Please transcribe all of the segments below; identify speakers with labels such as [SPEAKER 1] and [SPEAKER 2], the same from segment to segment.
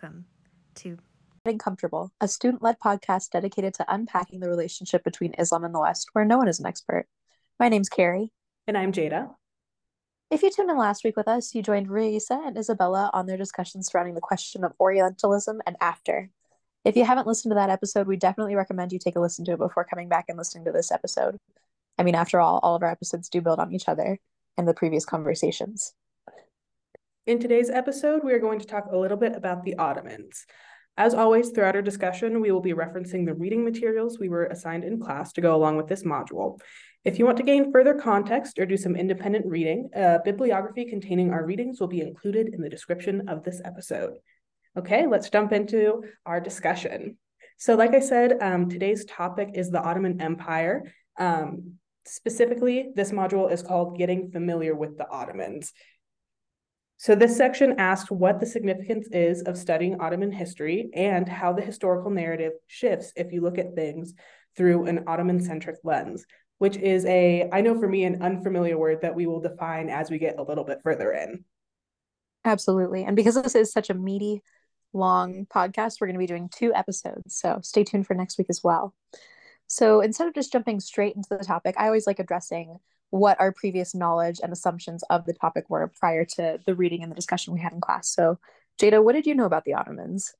[SPEAKER 1] welcome to
[SPEAKER 2] Getting Comfortable, a student led podcast dedicated to unpacking the relationship between Islam and the West, where no one is an expert. My name's Kerry.
[SPEAKER 3] And I'm Jayda.
[SPEAKER 2] If you tuned in last week with us, you joined Raisa and Isabella on their discussion surrounding the question of Orientalism and after. If you haven't listened to that episode, we definitely recommend you take a listen to it before coming back and listening to this episode. I mean, after all, all of our episodes do build on each other and the previous conversations.
[SPEAKER 3] In today's episode, we are going to talk a little bit about the Ottomans. As always, throughout our discussion, we will be referencing the reading materials we were assigned in class to go along with this module. If you want to gain further context or do some independent reading, a bibliography containing our readings will be included in the description of this episode. Okay, let's jump into our discussion. So, like I said, um, today's topic is the Ottoman Empire. Um, specifically, this module is called Getting Familiar with the Ottomans. So this section asks what the significance is of studying Ottoman history and how the historical narrative shifts if you look at things through an Ottoman-centric lens, which is a, I know for me, an unfamiliar word that we will define as we get a little bit further in.
[SPEAKER 2] Absolutely. And because this is such a meaty, long podcast, we're going to be doing two episodes. So stay tuned for next week as well. So instead of just jumping straight into the topic, I always like addressing what our previous knowledge and assumptions of the topic were prior to the reading and the discussion we had in class. So, Jayda, what did you know about the Ottomans?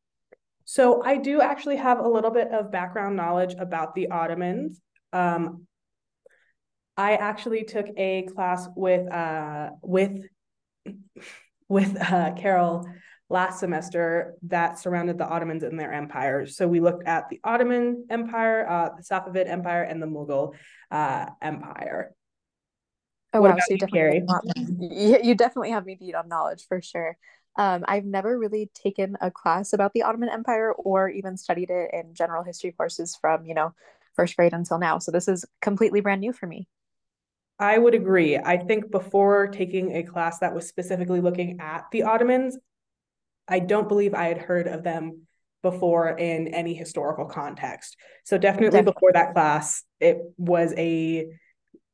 [SPEAKER 3] So, I do actually have a little bit of background knowledge about the Ottomans. Um, I actually took a class with uh, with with uh, Carol last semester that surrounded the Ottomans and their empire. So we looked at the Ottoman Empire, uh, the Safavid Empire, and the Mughal uh, Empire.
[SPEAKER 2] Oh what wow, so you definitely, you, you definitely have me beat on knowledge for sure. Um, I've never really taken a class about the Ottoman Empire or even studied it in general history courses from, you know, first grade until now. So this is completely brand new for me.
[SPEAKER 3] I would agree. I think before taking a class that was specifically looking at the Ottomans, I don't believe I had heard of them before in any historical context. So definitely, definitely. before that class, it was a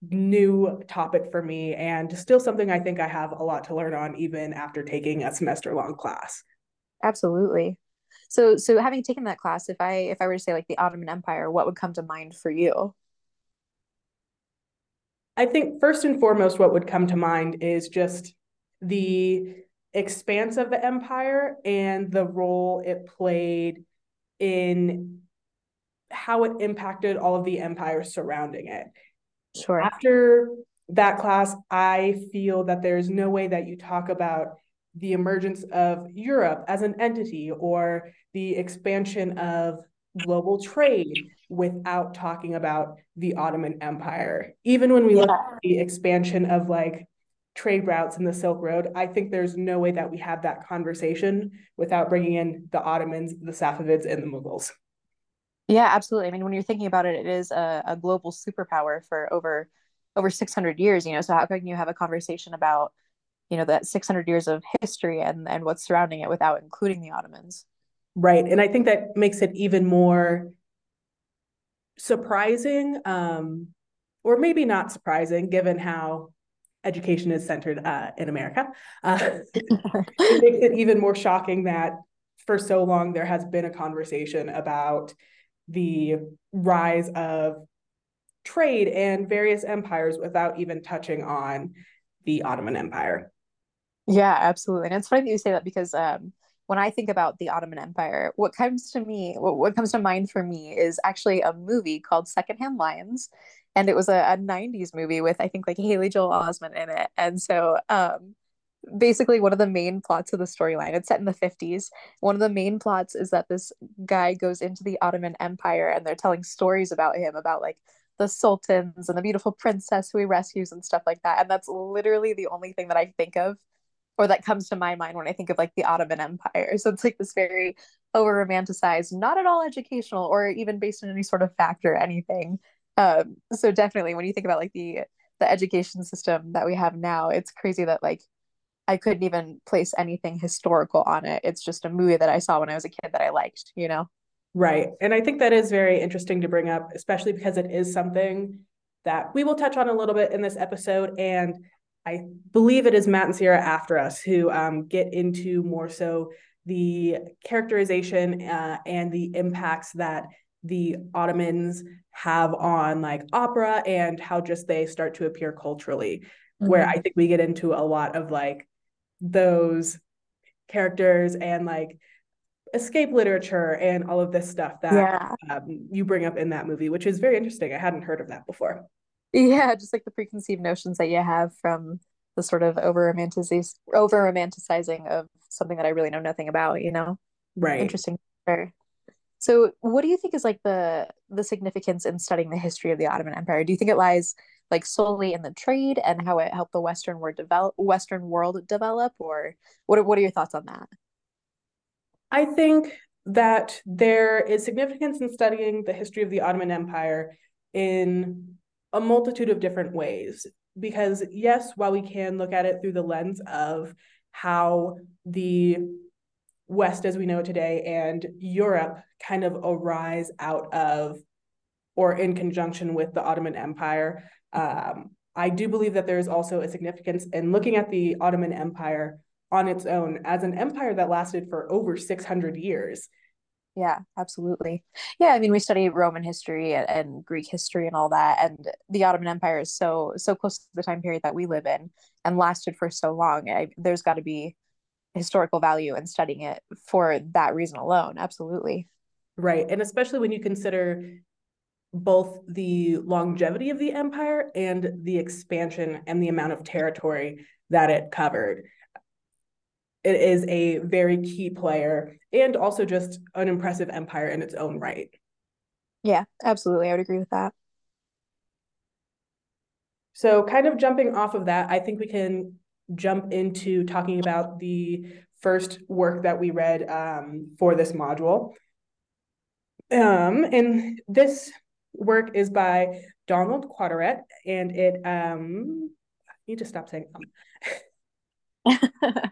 [SPEAKER 3] new topic for me and still something I think I have a lot to learn on even after taking a semester long class.
[SPEAKER 2] Absolutely. So so having taken that class, if I if I were to say like the Ottoman Empire, what would come to mind for you?
[SPEAKER 3] I think first and foremost what would come to mind is just the expanse of the empire and the role it played in how it impacted all of the empires surrounding it.
[SPEAKER 2] Sure.
[SPEAKER 3] After that class, I feel that there's no way that you talk about the emergence of Europe as an entity or the expansion of global trade without talking about the Ottoman Empire. Even when we yeah. look at the expansion of like trade routes in the Silk Road, I think there's no way that we have that conversation without bringing in the Ottomans, the Safavids, and the Mughals.
[SPEAKER 2] Yeah, absolutely. I mean, when you're thinking about it, it is a, a global superpower for over over 600 years. You know, so how can you have a conversation about you know that 600 years of history and and what's surrounding it without including the Ottomans?
[SPEAKER 3] Right, and I think that makes it even more surprising, um, or maybe not surprising, given how education is centered uh, in America. Uh, it makes it even more shocking that for so long there has been a conversation about the rise of trade and various empires without even touching on the Ottoman Empire.
[SPEAKER 2] Yeah, absolutely. And it's funny that you say that because um, when I think about the Ottoman Empire, what comes to me, what, what comes to mind for me is actually a movie called Secondhand Lions. And it was a, a 90s movie with, I think, like Haley Joel Osment in it. And so um, basically one of the main plots of the storyline. It's set in the 50s. One of the main plots is that this guy goes into the Ottoman Empire and they're telling stories about him, about like the sultans and the beautiful princess who he rescues and stuff like that. And that's literally the only thing that I think of or that comes to my mind when I think of like the Ottoman Empire. So it's like this very over romanticized, not at all educational or even based on any sort of fact or anything. Um, so definitely when you think about like the the education system that we have now, it's crazy that like I couldn't even place anything historical on it. It's just a movie that I saw when I was a kid that I liked, you know?
[SPEAKER 3] Right. And I think that is very interesting to bring up, especially because it is something that we will touch on a little bit in this episode. And I believe it is Matt and Sierra after us who um, get into more so the characterization uh, and the impacts that the Ottomans have on like opera and how just they start to appear culturally. Mm-hmm. Where I think we get into a lot of like those characters and like escape literature and all of this stuff that yeah. um, you bring up in that movie, which is very interesting. I hadn't heard of that before.
[SPEAKER 2] Yeah, just like the preconceived notions that you have from the sort of over romanticizing over romanticizing of something that I really know nothing about, you know?
[SPEAKER 3] Right.
[SPEAKER 2] Interesting. So what do you think is like the the significance in studying the history of the Ottoman Empire? Do you think it lies like solely in the trade and how it helped the Western world develop Western world develop or what are, what are your thoughts on that?
[SPEAKER 3] I think that there is significance in studying the history of the Ottoman Empire in a multitude of different ways. Because, yes, while we can look at it through the lens of how the West as we know today and Europe kind of arise out of or in conjunction with the Ottoman Empire, um, I do believe that there is also a significance in looking at the Ottoman Empire on its own as an empire that lasted for over 600 years.
[SPEAKER 2] Yeah, absolutely. Yeah, I mean, we study Roman history and, and, Greek history and all that, and the Ottoman Empire is so so close to the time period that we live in and lasted for so long. I, there's got to be historical value in studying it for that reason alone. Absolutely.
[SPEAKER 3] Right, and especially when you consider both the longevity of the empire and the expansion and the amount of territory that it covered it is a very key player and also just an impressive empire in its own right.
[SPEAKER 2] Yeah, absolutely. I would agree with that.
[SPEAKER 3] So, kind of jumping off of that, I think we can jump into talking about the first work that we read um, for this module. Um, and this work is by Donald Quataert, and it um, I need to stop saying um.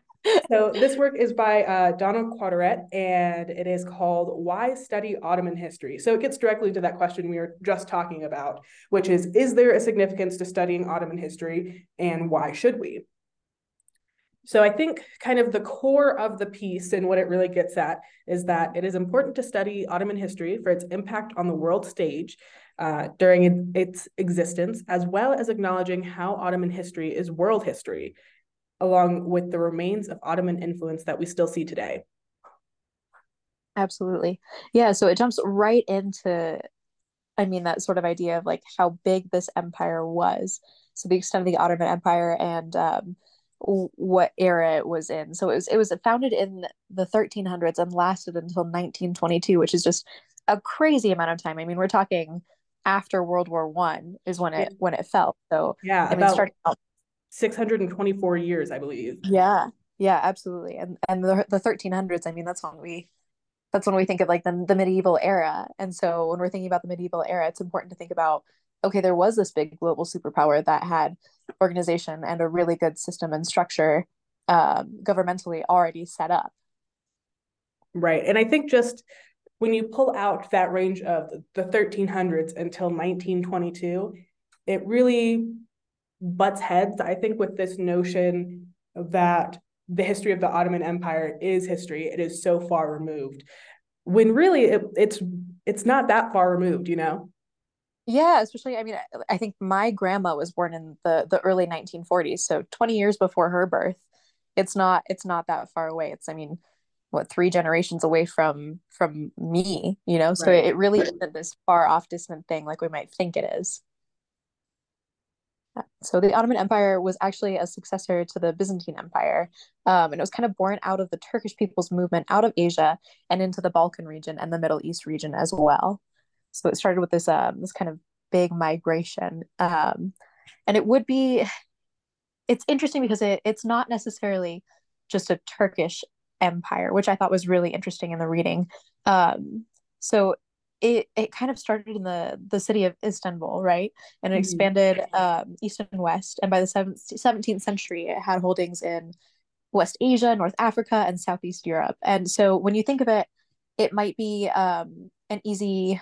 [SPEAKER 3] so this work is by uh, Donald Quataert, and it is called "Why Study Ottoman History." So it gets directly to that question we were just talking about, which is: Is there a significance to studying Ottoman history, and why should we? So I think kind of the core of the piece and what it really gets at is that it is important to study Ottoman history for its impact on the world stage uh, during its existence, as well as acknowledging how Ottoman history is world history along with the remains of Ottoman influence that we still see today.
[SPEAKER 2] Absolutely. Yeah. So it jumps right into, I mean, that sort of idea of like how big this empire was. So the extent of the Ottoman Empire and um, what era it was in. So it was it was founded in the 1300s and lasted until 1922, which is just a crazy amount of time. I mean, we're talking after World War One is when it when it fell. So
[SPEAKER 3] yeah,
[SPEAKER 2] I
[SPEAKER 3] mean, starting out 624 years, I believe.
[SPEAKER 2] Yeah. Yeah, absolutely. And and the the 1300s, I mean, that's when we that's when we think of like the, the medieval era. And so when we're thinking about the medieval era, it's important to think about okay, there was this big global superpower that had organization and a really good system and structure um, governmentally already set up.
[SPEAKER 3] Right. And I think just when you pull out that range of the 1300s until 1922, it really butts heads, I think, with this notion that the history of the Ottoman Empire is history. It is so far removed. When really it, it's it's not that far removed, you know?
[SPEAKER 2] Yeah, especially I mean I think my grandma was born in the the early 1940s, so 20 years before her birth. It's not it's not that far away. It's I mean what three generations away from from me, you know? So right. it really isn't this far off distant thing like we might think it is. So the Ottoman Empire was actually a successor to the Byzantine Empire, um, and it was kind of born out of the Turkish people's movement out of Asia and into the Balkan region and the Middle East region as well. So it started with this um, this kind of big migration, um, and it would be. It's interesting because it, it's not necessarily just a Turkish empire, which I thought was really interesting in the reading. Um, so it it kind of started in the the city of Istanbul, right? And it mm-hmm. expanded um, east and west. And by the 17th century, it had holdings in West Asia, North Africa, and Southeast Europe. And so when you think of it, it might be um, an easy,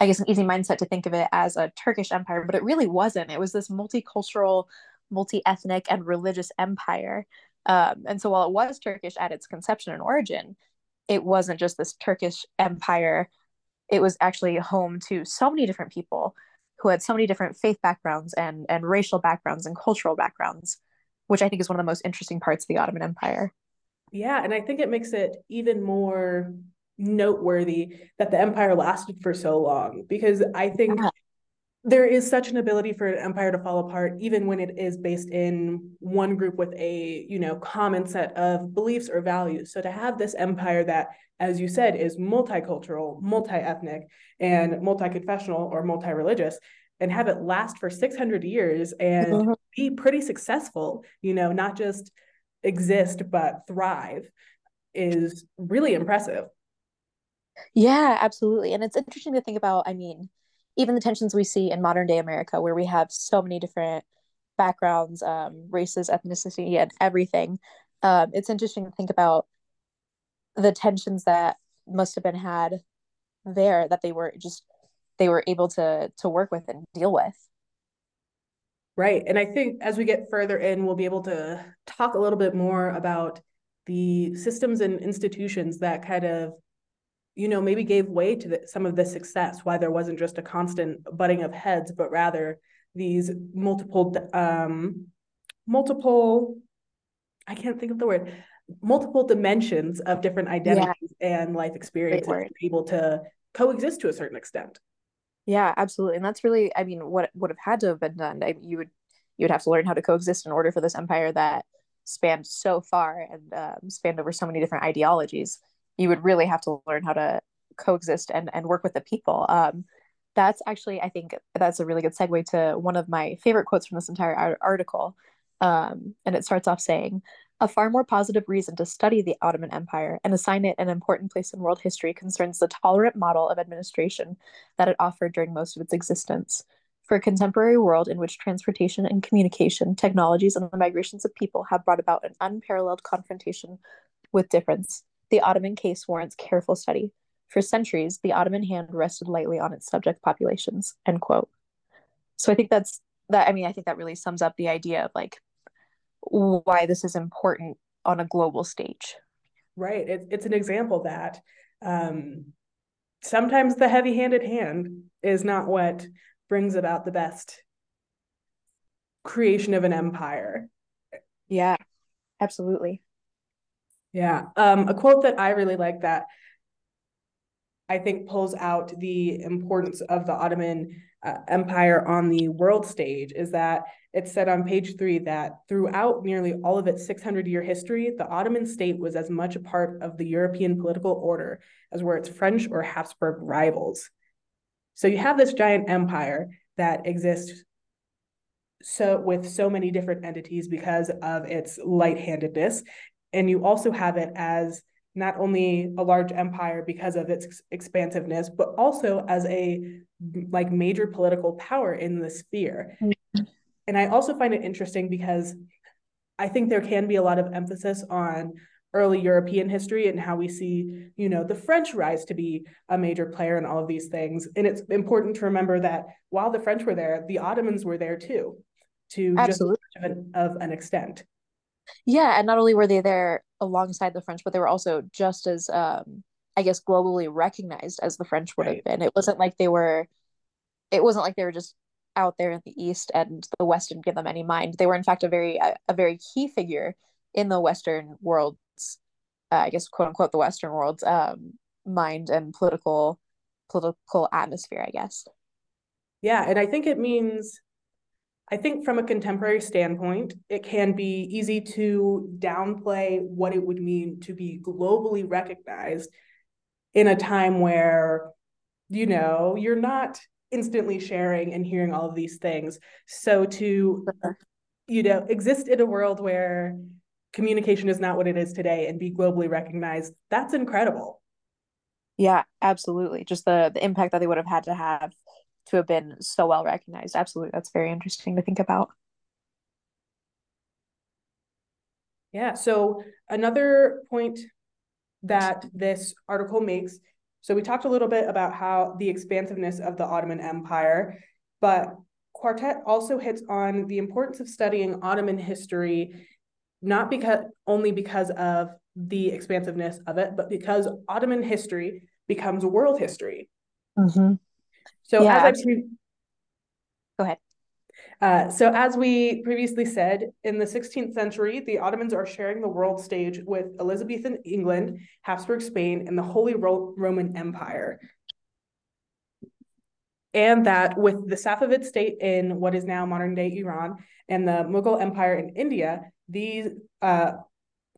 [SPEAKER 2] I guess, an easy mindset to think of it as a Turkish empire, but it really wasn't. It was this multicultural, multi ethnic, and religious empire Um, and so while it was Turkish at its conception and origin, it wasn't just this Turkish empire. It was actually home to so many different people who had so many different faith backgrounds and and racial backgrounds and cultural backgrounds, which I think is one of the most interesting parts of the Ottoman Empire.
[SPEAKER 3] Yeah, and I think it makes it even more noteworthy that the empire lasted for so long because I think yeah. there is such an ability for an empire to fall apart even when it is based in one group with a, you know, common set of beliefs or values. So to have this empire that as you said is multicultural, multi-ethnic and multi-confessional or multi-religious and have it last for 600 years and mm-hmm. be pretty successful, you know, not just exist but thrive is really impressive.
[SPEAKER 2] Yeah, absolutely. And it's interesting to think about, I mean, even the tensions we see in modern day America, where we have so many different backgrounds, um, races, ethnicity, and everything. Um, it's interesting to think about the tensions that must have been had there that they were just they were able to to work with and deal with.
[SPEAKER 3] Right. And I think as we get further in, we'll be able to talk a little bit more about the systems and institutions that kind of you know, maybe gave way to the, some of the success, why there wasn't just a constant butting of heads, but rather these multiple, um, multiple, I can't think of the word, multiple dimensions of different identities yeah. and life experiences able to coexist to a certain extent.
[SPEAKER 2] Yeah, absolutely. And that's really, I mean, what would have had to have been done. I, you would, you would have to learn how to coexist in order for this empire that spanned so far and um, spanned over so many different ideologies you would really have to learn how to coexist and, and work with the people. Um, that's actually, I think that's a really good segue to one of my favorite quotes from this entire article. Um, and it starts off saying, a far more positive reason to study the Ottoman Empire and assign it an important place in world history concerns the tolerant model of administration that it offered during most of its existence. For a contemporary world in which transportation and communication, technologies, and the migrations of people have brought about an unparalleled confrontation with difference, the Ottoman case warrants careful study. For centuries, the Ottoman hand rested lightly on its subject populations. End quote. So I think that's that. I mean, I think that really sums up the idea of like why this is important on a global stage.
[SPEAKER 3] Right. It's it's an example that um, sometimes the heavy-handed hand is not what brings about the best creation of an empire.
[SPEAKER 2] Yeah, absolutely.
[SPEAKER 3] Yeah. Um, a quote that I really like that I think pulls out the importance of the Ottoman uh, Empire on the world stage is that it said on page three that throughout nearly all of its 600 year history, the Ottoman state was as much a part of the European political order as were its French or Habsburg rivals. So you have this giant empire that exists so with so many different entities because of its light-handedness and you also have it as not only a large empire because of its expansiveness but also as a like major political power in the sphere mm-hmm. and i also find it interesting because i think there can be a lot of emphasis on early european history and how we see you know the french rise to be a major player in all of these things and it's important to remember that while the french were there the ottomans were there too to Absolutely. just of an, of an extent
[SPEAKER 2] yeah, and not only were they there alongside the French, but they were also just as um I guess globally recognized as the French would right. have been. It wasn't like they were it wasn't like they were just out there in the east and the west didn't give them any mind. They were in fact a very a, a very key figure in the western world's uh, I guess quote unquote the western world's um mind and political political atmosphere, I guess.
[SPEAKER 3] Yeah, and I think it means I think from a contemporary standpoint, it can be easy to downplay what it would mean to be globally recognized in a time where, you know, you're not instantly sharing and hearing all of these things. So to, you know, exist in a world where communication is not what it is today and be globally recognized, that's incredible.
[SPEAKER 2] Yeah, absolutely. Just the the impact that they would have had to have to have been so well recognized. Absolutely. That's very interesting to think about.
[SPEAKER 3] Yeah. So another point that this article makes. So we talked a little bit about how the expansiveness of the Ottoman Empire, but Quataert also hits on the importance of studying Ottoman history not because only because of the expansiveness of it, but because Ottoman history becomes world history.
[SPEAKER 2] Mm-hmm.
[SPEAKER 3] So
[SPEAKER 2] Yeah,
[SPEAKER 3] as I pre-
[SPEAKER 2] go ahead.
[SPEAKER 3] uh, so as we previously said, in the 16th century, the Ottomans are sharing the world stage with Elizabethan England, Habsburg Spain, and the Holy Ro- Roman Empire. And that with the Safavid state in what is now modern day Iran and the Mughal Empire in India, these uh,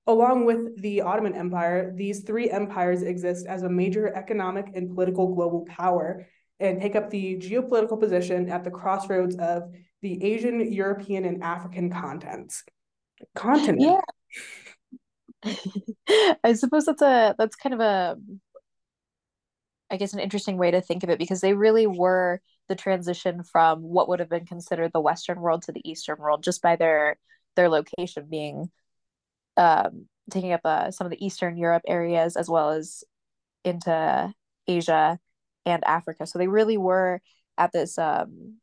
[SPEAKER 3] along with the Ottoman Empire, these three empires exist as a major economic and political global power and take up the geopolitical position at the crossroads of the Asian, European, and African continents. Continent.
[SPEAKER 2] Yeah. I suppose that's a that's kind of a I guess an interesting way to think of it because they really were the transition from what would have been considered the Western world to the Eastern world just by their their location being um, taking up uh, some of the Eastern Europe areas as well as into Asia and Africa. So they really were at this um,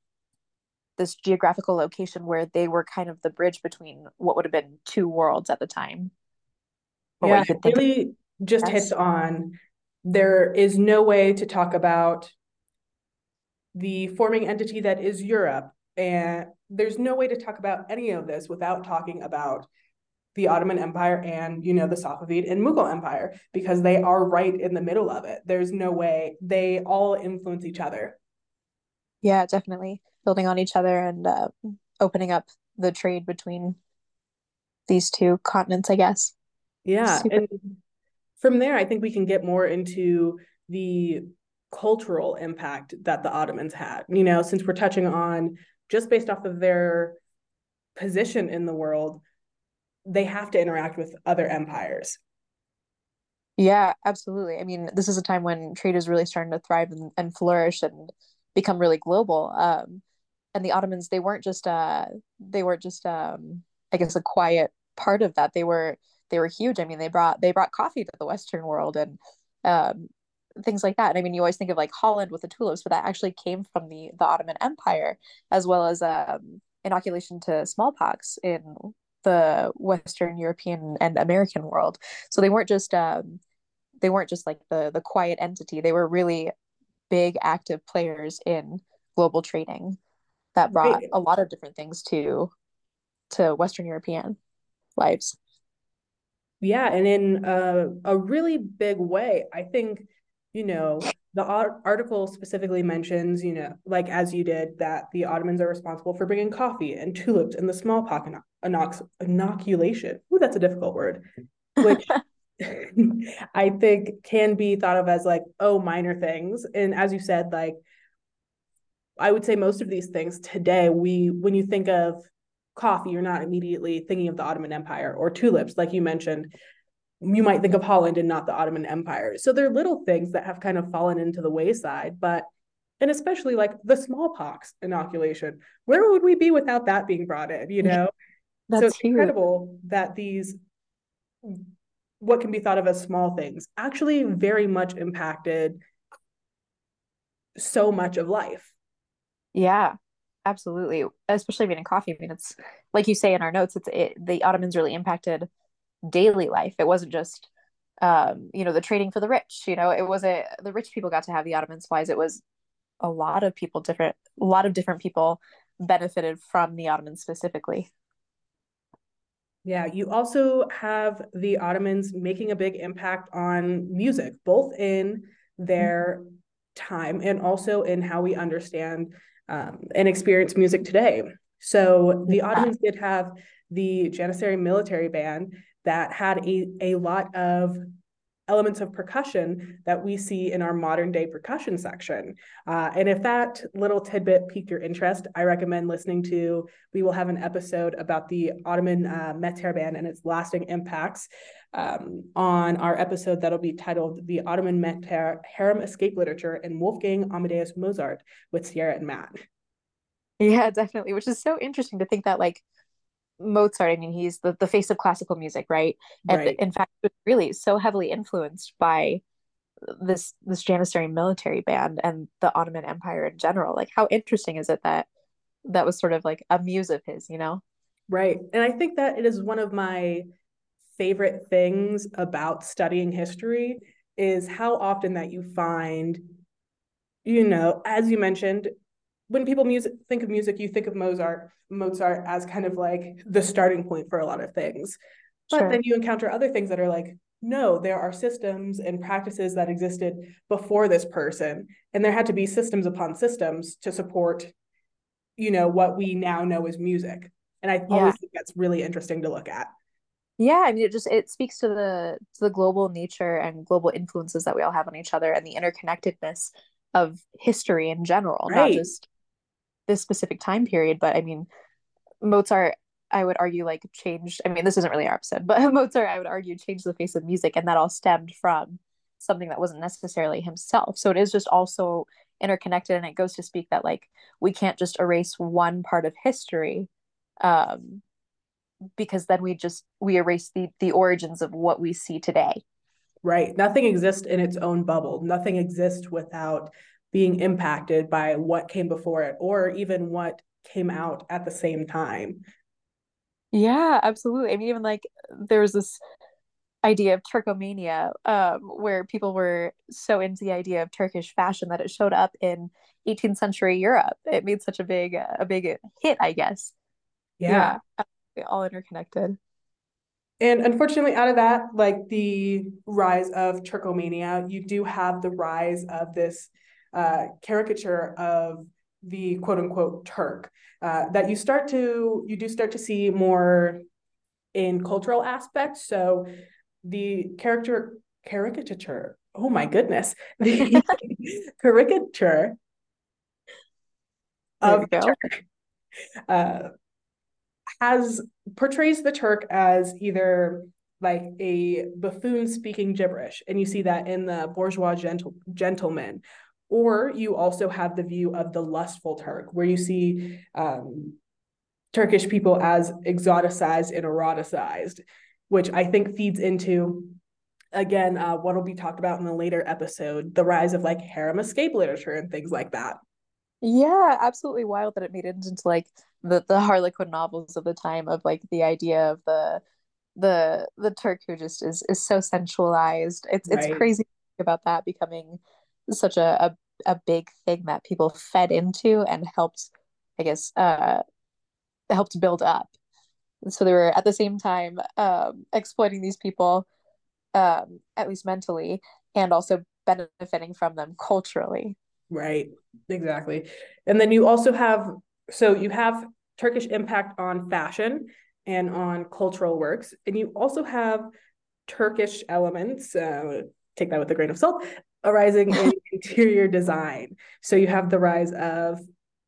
[SPEAKER 2] this geographical location where they were kind of the bridge between what would have been two worlds at the time,
[SPEAKER 3] Yeah,
[SPEAKER 2] you
[SPEAKER 3] it
[SPEAKER 2] of
[SPEAKER 3] really just hits on there is no way to talk about the forming entity that is Europe. And there's no way to talk about any of this without talking about the Ottoman Empire and, you know, the Safavid and Mughal Empire, because they are right in the middle of it. There's no way they all influence each other.
[SPEAKER 2] Yeah, definitely building on each other and uh, opening up the trade between these two continents, I guess.
[SPEAKER 3] Yeah.
[SPEAKER 2] Super.
[SPEAKER 3] And from there, I think we can get more into the cultural impact that the Ottomans had, you know, since we're touching on just based off of their position in the world, they have to interact with other empires.
[SPEAKER 2] Yeah, absolutely. I mean, this is a time when trade is really starting to thrive and, and flourish and become really global. Um, and the Ottomans, they weren't just uh they weren't just um I guess a quiet part of that. They were they were huge. I mean, they brought they brought coffee to the Western world and um things like that. And I mean, you always think of like Holland with the tulips, but that actually came from the the Ottoman Empire as well as um inoculation to smallpox in the Western European and American world. So they weren't just um they weren't just like the the quiet entity. They were really big active players in global trading that brought a lot of different things to to Western European lives.
[SPEAKER 3] Yeah, and in a, a really big way, I think, you know, the article specifically mentions, you know, like as you did, that the Ottomans are responsible for bringing coffee and tulips and the smallpox ino- inox- inoculation. Ooh, that's a difficult word, which I think can be thought of as like, oh, minor things. And as you said, like, I would say most of these things today, we, when you think of coffee, you're not immediately thinking of the Ottoman Empire or tulips, like you mentioned you might think of Holland and not the Ottoman Empire. So they're little things that have kind of fallen into the wayside, but and especially like the smallpox inoculation. Where would we be without that being brought in, you know? So it's
[SPEAKER 2] huge.
[SPEAKER 3] incredible that these what can be thought of as small things actually very much impacted so much of life.
[SPEAKER 2] Yeah, absolutely. Especially being in coffee. I mean, it's like you say in our notes, it's it, the Ottomans really impacted daily life. It wasn't just um, you know, the trading for the rich, you know, it wasn't the rich people got to have the Ottoman supplies. It was a lot of people different a lot of different people benefited from the Ottomans specifically.
[SPEAKER 3] Yeah, you also have the Ottomans making a big impact on music, both in their time and also in how we understand um, and experience music today. So the
[SPEAKER 2] Yeah.
[SPEAKER 3] Ottomans did have the Janissary military band that had a, a lot of elements of percussion that we see in our modern day percussion section. Uh, and if that little tidbit piqued your interest, I recommend listening to. We will have an episode about the Ottoman uh, Mehter band and its lasting impacts um, on our episode that'll be titled "The Ottoman Mehter Harem Escape Literature" and Wolfgang Amadeus Mozart with Sierra and Matt.
[SPEAKER 2] Yeah, definitely, which is so interesting to think that like Mozart, I mean, he's the, the face of classical music, right? And
[SPEAKER 3] Right.
[SPEAKER 2] in fact, was really so heavily influenced by this this Janissary military band and the Ottoman Empire in general. Like, how interesting is it that that was sort of like a muse of his, you know?
[SPEAKER 3] Right. And I think that it is one of my favorite things about studying history is how often that you find, you know, as you mentioned, when people music think of music, you think of Mozart, Mozart as kind of like the starting point for a lot of things. But sure. then you encounter other things that are like, no, there are systems and practices that existed before this person. And there had to be systems upon systems to support, you know, what we now know as music. And I yeah. always think that's really interesting to look at.
[SPEAKER 2] Yeah, I mean it just it speaks to the to the global nature and global influences that we all have on each other and the interconnectedness of history in general, right. not just this specific time period, but I mean Mozart I would argue like changed I mean this isn't really our episode, but Mozart I would argue changed the face of music and that all stemmed from something that wasn't necessarily himself. So it is just also interconnected and it goes to speak that like we can't just erase one part of history um because then we just we erase the the origins of what we see today.
[SPEAKER 3] Right. Nothing exists in its own bubble. Nothing exists without being impacted by what came before it or even what came out at the same time.
[SPEAKER 2] Yeah absolutely. I mean even like there was this idea of turkomania um, where people were so into the idea of turkish fashion that it showed up in 18th century europe. It made such a big a big hit i guess.
[SPEAKER 3] Yeah,
[SPEAKER 2] yeah all interconnected.
[SPEAKER 3] And unfortunately, out of that, like the rise of Turkomania, you do have the rise of this uh, caricature of the quote unquote Turk uh, that you start to, you do start to see more in cultural aspects. So the character caricature, oh my goodness, the caricature of Turk uh, has portrays the Turk as either like a buffoon speaking gibberish, and you see that in the bourgeois gentle, gentleman. Or you also have the view of the lustful Turk, where you see um, Turkish people as exoticized and eroticized, which I think feeds into again uh, what will be talked about in a later episode the rise of like harem escape literature and things like that
[SPEAKER 2] yeah absolutely wild that it made it into like the the Harlequin novels of the time of like the idea of the the the Turk who just is is so sensualized. It's right. it's crazy about that becoming such a, a a big thing that people fed into and helped, I guess, uh, helped build up. And so they were at the same time um, exploiting these people, um, at least mentally, and also benefiting from them culturally.
[SPEAKER 3] Right, exactly. And then you also have so you have Turkish impact on fashion and on cultural works, and you also have Turkish elements. Uh, take that with a grain of salt. Arising in interior design. So you have the rise of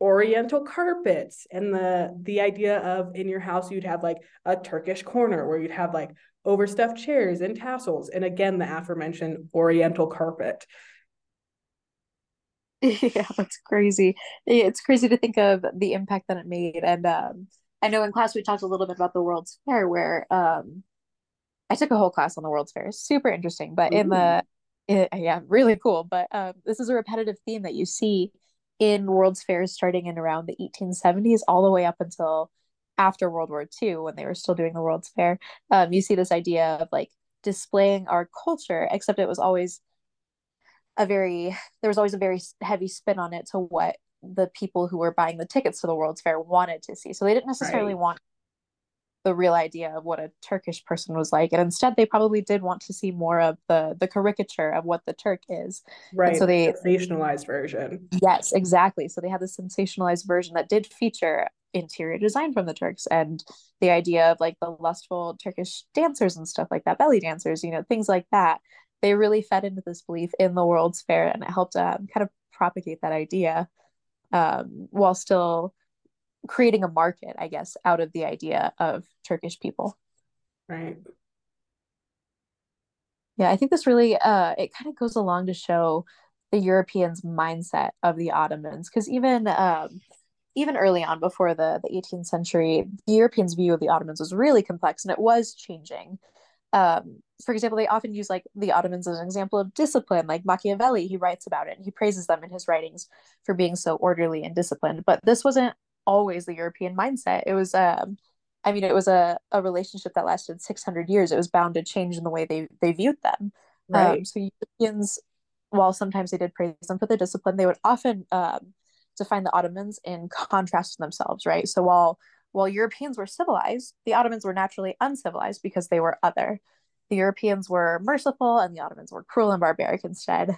[SPEAKER 3] oriental carpets and the the idea of in your house you'd have like a turkish corner where you'd have like overstuffed chairs and tassels and again the aforementioned oriental carpet
[SPEAKER 2] yeah, that's crazy. It's crazy to think of the impact that it made. And um, I know in class we talked a little bit about the World's Fair, where um, I took a whole class on the World's Fair. Super interesting, but Ooh. in the it, yeah, really cool. But um, this is a repetitive theme that you see in World's Fairs starting in around the 1870s, all the way up until after World War II, when they were still doing the World's Fair. Um, you see this idea of like displaying our culture, except it was always a very there was always a very heavy spin on it to what the people who were buying the tickets to the World's Fair wanted to see. So they didn't necessarily right. want the real idea of what a Turkish person was like, and instead they probably did want to see more of the the caricature of what the Turk is.
[SPEAKER 3] Right. And so they sensationalized version.
[SPEAKER 2] Yes, exactly. So they had the sensationalized version that did feature interior design from the Turks and the idea of like the lustful Turkish dancers and stuff like that, belly dancers, you know, things like that they really fed into this belief in the World's Fair and it helped um, kind of propagate that idea um, while still creating a market, I guess, out of the idea of Turkish people.
[SPEAKER 3] Right.
[SPEAKER 2] Yeah, I think this really uh, it kind of goes along to show the Europeans' mindset of the Ottomans because even um, even early on before the the 18th century, the Europeans' view of the Ottomans was really complex and it was changing um, for example, they often use like the Ottomans as an example of discipline. Like Machiavelli, he writes about it and he praises them in his writings for being so orderly and disciplined. But this wasn't always the European mindset. It was um, I mean, it was a, a relationship that lasted 600 years. It was bound to change in the way they, they viewed them. Right. Um, so Europeans, while sometimes they did praise them for their discipline, they would often um, define the Ottomans in contrast to themselves, right? So while while Europeans were civilized, the Ottomans were naturally uncivilized because they were other. The Europeans were merciful and the Ottomans were cruel and barbaric instead.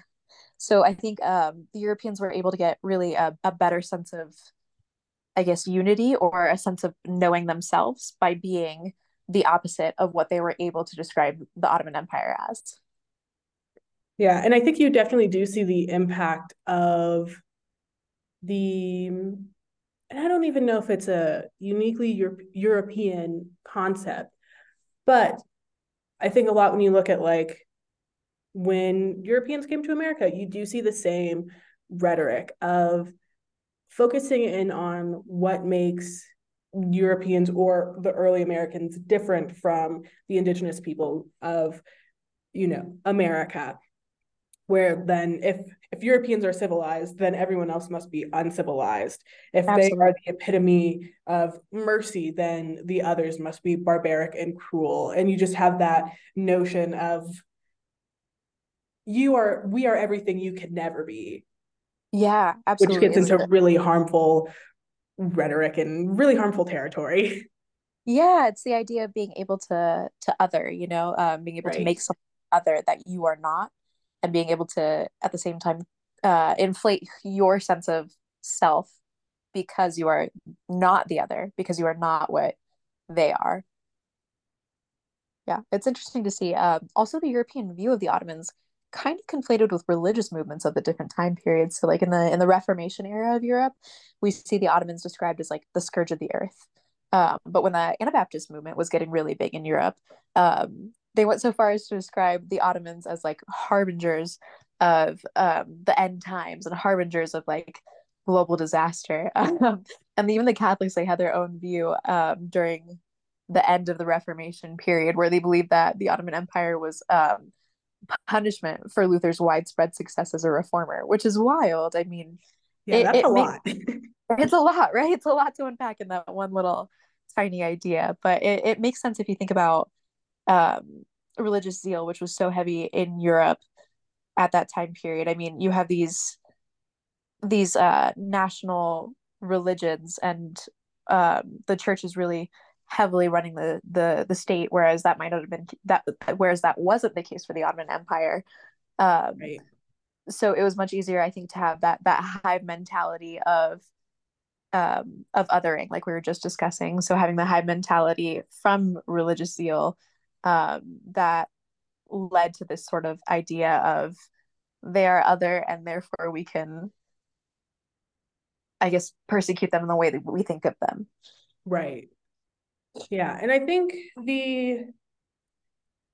[SPEAKER 2] So I think um, the Europeans were able to get really a, a better sense of I guess, unity or a sense of knowing themselves by being the opposite of what they were able to describe the Ottoman Empire as.
[SPEAKER 3] Yeah, and I think you definitely do see the impact of the and I don't even know if it's a uniquely Euro- European concept, but I think a lot when you look at like when Europeans came to America, you do see the same rhetoric of focusing in on what makes Europeans or the early Americans different from the indigenous people of, you know, America. Where then if if Europeans are civilized, then everyone else must be uncivilized. If Absolutely. they are the epitome of mercy, then the others must be barbaric and cruel. And you just have that notion of you are we are everything you could never be
[SPEAKER 2] yeah, absolutely.
[SPEAKER 3] Which gets into really harmful rhetoric and really harmful territory.
[SPEAKER 2] Yeah, it's the idea of being able to to other, you know, um, being able right. to make something other that you are not, and being able to at the same time uh, inflate your sense of self because you are not the other, because you are not what they are. Yeah, it's interesting to see. Um, also, the European view of the Ottomans kind of conflated with religious movements of the different time periods. So like in the in the Reformation era of Europe, we see the Ottomans described as like the scourge of the earth. Um, but when the Anabaptist movement was getting really big in Europe, um, they went so far as to describe the Ottomans as like harbingers of um, the end times and harbingers of like global disaster. Um, and even the Catholics, they had their own view um, during the end of the Reformation period, where they believed that the Ottoman Empire was um, punishment for Luther's widespread success as a reformer, which is wild. I mean,
[SPEAKER 3] yeah, it, that's it a lot.
[SPEAKER 2] it's a lot, right? It's a lot to unpack in that one little tiny idea, but it, it makes sense if you think about um, religious zeal, which was so heavy in Europe at that time period. I mean, you have these these uh, national religions, and um, the church is really heavily running the the the state, whereas that might not have been that whereas that wasn't the case for the Ottoman Empire. Um, right. So it was much easier, I think, to have that that hive mentality of um, of othering, like we were just discussing. So having the hive mentality from religious zeal um, that led to this sort of idea of they are other, and therefore we can, I guess, persecute them in the way that we think of them.
[SPEAKER 3] Right. Yeah, and I think the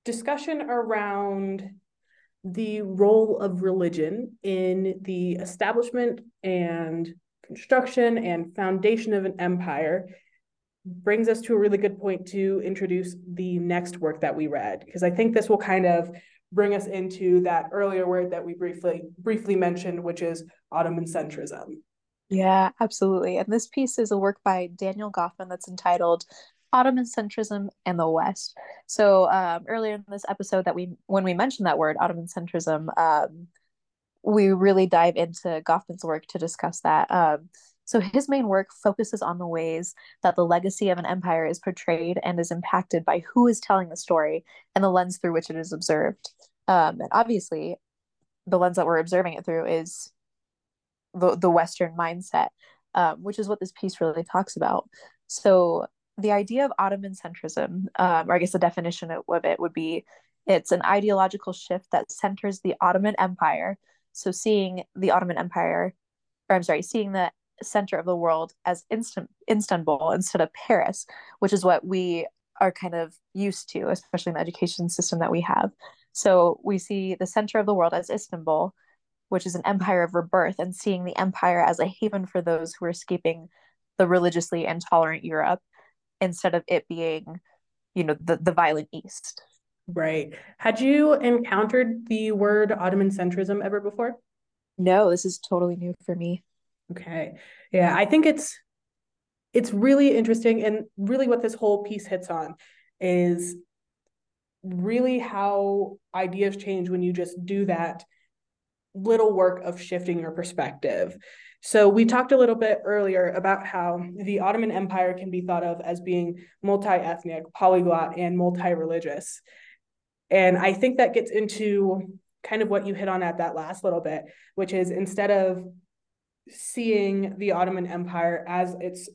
[SPEAKER 3] discussion around the role of religion in the establishment and construction and foundation of an empire brings us to a really good point to introduce the next work that we read because I think this will kind of bring us into that earlier word that we briefly briefly mentioned which is Ottoman centrism.
[SPEAKER 2] Yeah, absolutely. And this piece is a work by Daniel Goffman that's entitled Ottoman centrism and the West. So um, earlier in this episode, that we when we mentioned that word Ottoman centrism, um, we really dive into Goffman's work to discuss that. Um, so his main work focuses on the ways that the legacy of an empire is portrayed and is impacted by who is telling the story and the lens through which it is observed. Um, and obviously, the lens that we're observing it through is the the Western mindset, um, which is what this piece really talks about. So the idea of Ottoman centrism, um, or I guess the definition of it would be it's an ideological shift that centers the Ottoman Empire. So seeing the Ottoman Empire, or I'm sorry, seeing the center of the world as Istanbul instead of Paris, which is what we are kind of used to, especially in the education system that we have. So we see the center of the world as Istanbul, which is an empire of rebirth, and seeing the empire as a haven for those who are escaping the religiously intolerant Europe instead of it being you know the, the violent east.
[SPEAKER 3] Right. Had you encountered the word ottoman centrism ever before?
[SPEAKER 2] No this is totally new for me.
[SPEAKER 3] Okay. Yeah i think it's it's really interesting and really what this whole piece hits on is really how ideas change when you just do that little work of shifting your perspective. So we talked a little bit earlier about how the Ottoman Empire can be thought of as being multi-ethnic, polyglot, and multi-religious. And I think that gets into kind of what you hit on at that last little bit, which is instead of seeing the Ottoman Empire as its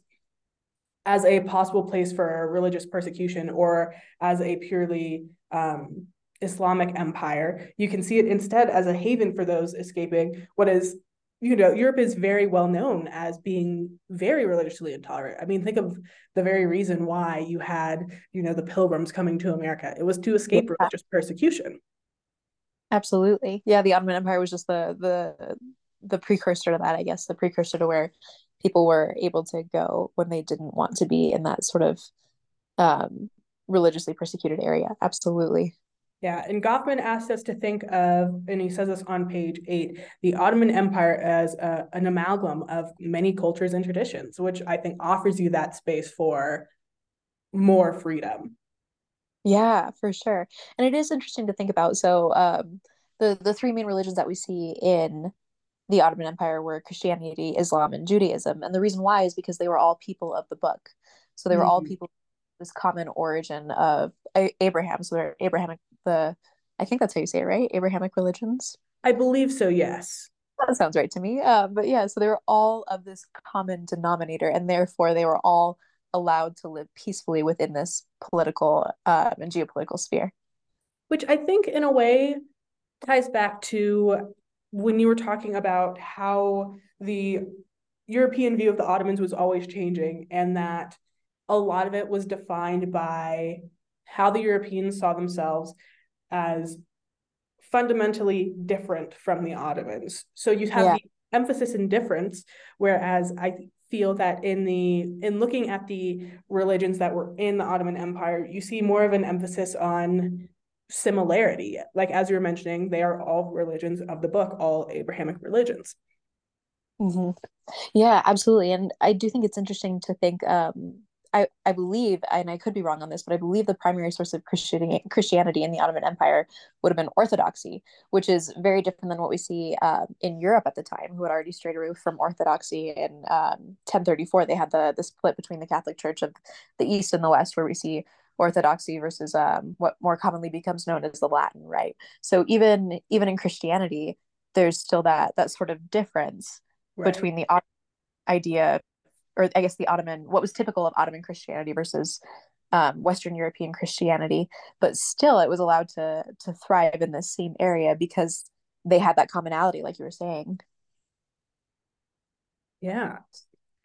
[SPEAKER 3] as a possible place for religious persecution or as a purely um, Islamic empire. You can see it instead as a haven for those escaping what is, you know, Europe is very well known as being very religiously intolerant. I mean, think of the very reason why you had, you know, the pilgrims coming to America. It was to escape yeah. religious persecution.
[SPEAKER 2] Absolutely. Yeah, the Ottoman Empire was just the the the precursor to that, I guess, the precursor to where people were able to go when they didn't want to be in that sort of um, religiously persecuted area. Absolutely.
[SPEAKER 3] Yeah, and Goffman asks us to think of, and he says this on page eight, the Ottoman Empire as a, an amalgam of many cultures and traditions, which I think offers you that space for more freedom.
[SPEAKER 2] Yeah, for sure. And it is interesting to think about. So um, the the three main religions that we see in the Ottoman Empire were Christianity, Islam, and Judaism. And the reason why is because they were all people of the book. So they were mm-hmm. all people this common origin of Abraham. So they're Abrahamic the I think that's how you say it, right? Abrahamic religions.
[SPEAKER 3] I believe so, yes.
[SPEAKER 2] That sounds right to me. Uh, but yeah, so they were all of this common denominator, and therefore they were all allowed to live peacefully within this political um, and geopolitical sphere.
[SPEAKER 3] Which I think, in a way, ties back to when you were talking about how the European view of the Ottomans was always changing and that a lot of it was defined by how the Europeans saw themselves as fundamentally different from the Ottomans. So you have yeah. the emphasis in difference, whereas I feel that in the in looking at the religions that were in the Ottoman Empire, you see more of an emphasis on similarity. Like as you were mentioning, they are all religions of the book, all Abrahamic religions.
[SPEAKER 2] Mm-hmm. Yeah, absolutely. And I do think it's interesting to think um, I, I believe, and I could be wrong on this, but I believe the primary source of Christianity, Christianity in the Ottoman Empire would have been Orthodoxy, which is very different than what we see um, in Europe at the time, who had already strayed away from Orthodoxy. In um, 1034, they had the the split between the Catholic Church of the East and the West, where we see Orthodoxy versus um, what more commonly becomes known as the Latin, right? So even even in Christianity, there's still that that sort of difference right. between the idea or I guess the Ottoman, what was typical of Ottoman Christianity versus um, Western European Christianity, but still it was allowed to to thrive in this same area because they had that commonality, like you were saying.
[SPEAKER 3] Yeah,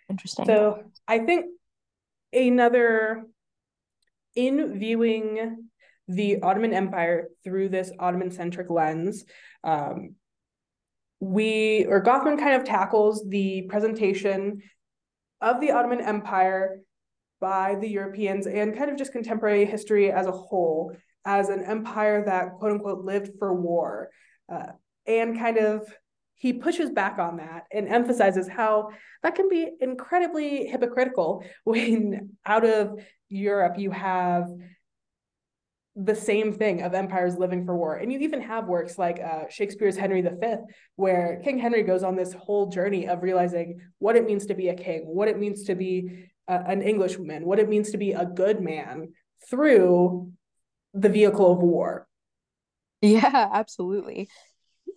[SPEAKER 2] interesting.
[SPEAKER 3] So I think another in viewing the Ottoman Empire through this Ottoman centric lens, um, we or Goffman kind of tackles the presentation of the Ottoman Empire by the Europeans and kind of just contemporary history as a whole as an empire that quote unquote lived for war. Uh, and kind of he pushes back on that and emphasizes how that can be incredibly hypocritical when out of Europe you have the same thing of empires living for war. And you even have works like uh, Shakespeare's Henry V, where King Henry goes on this whole journey of realizing what it means to be a king, what it means to be a, an Englishman, what it means to be a good man through the vehicle of war.
[SPEAKER 2] Yeah, absolutely.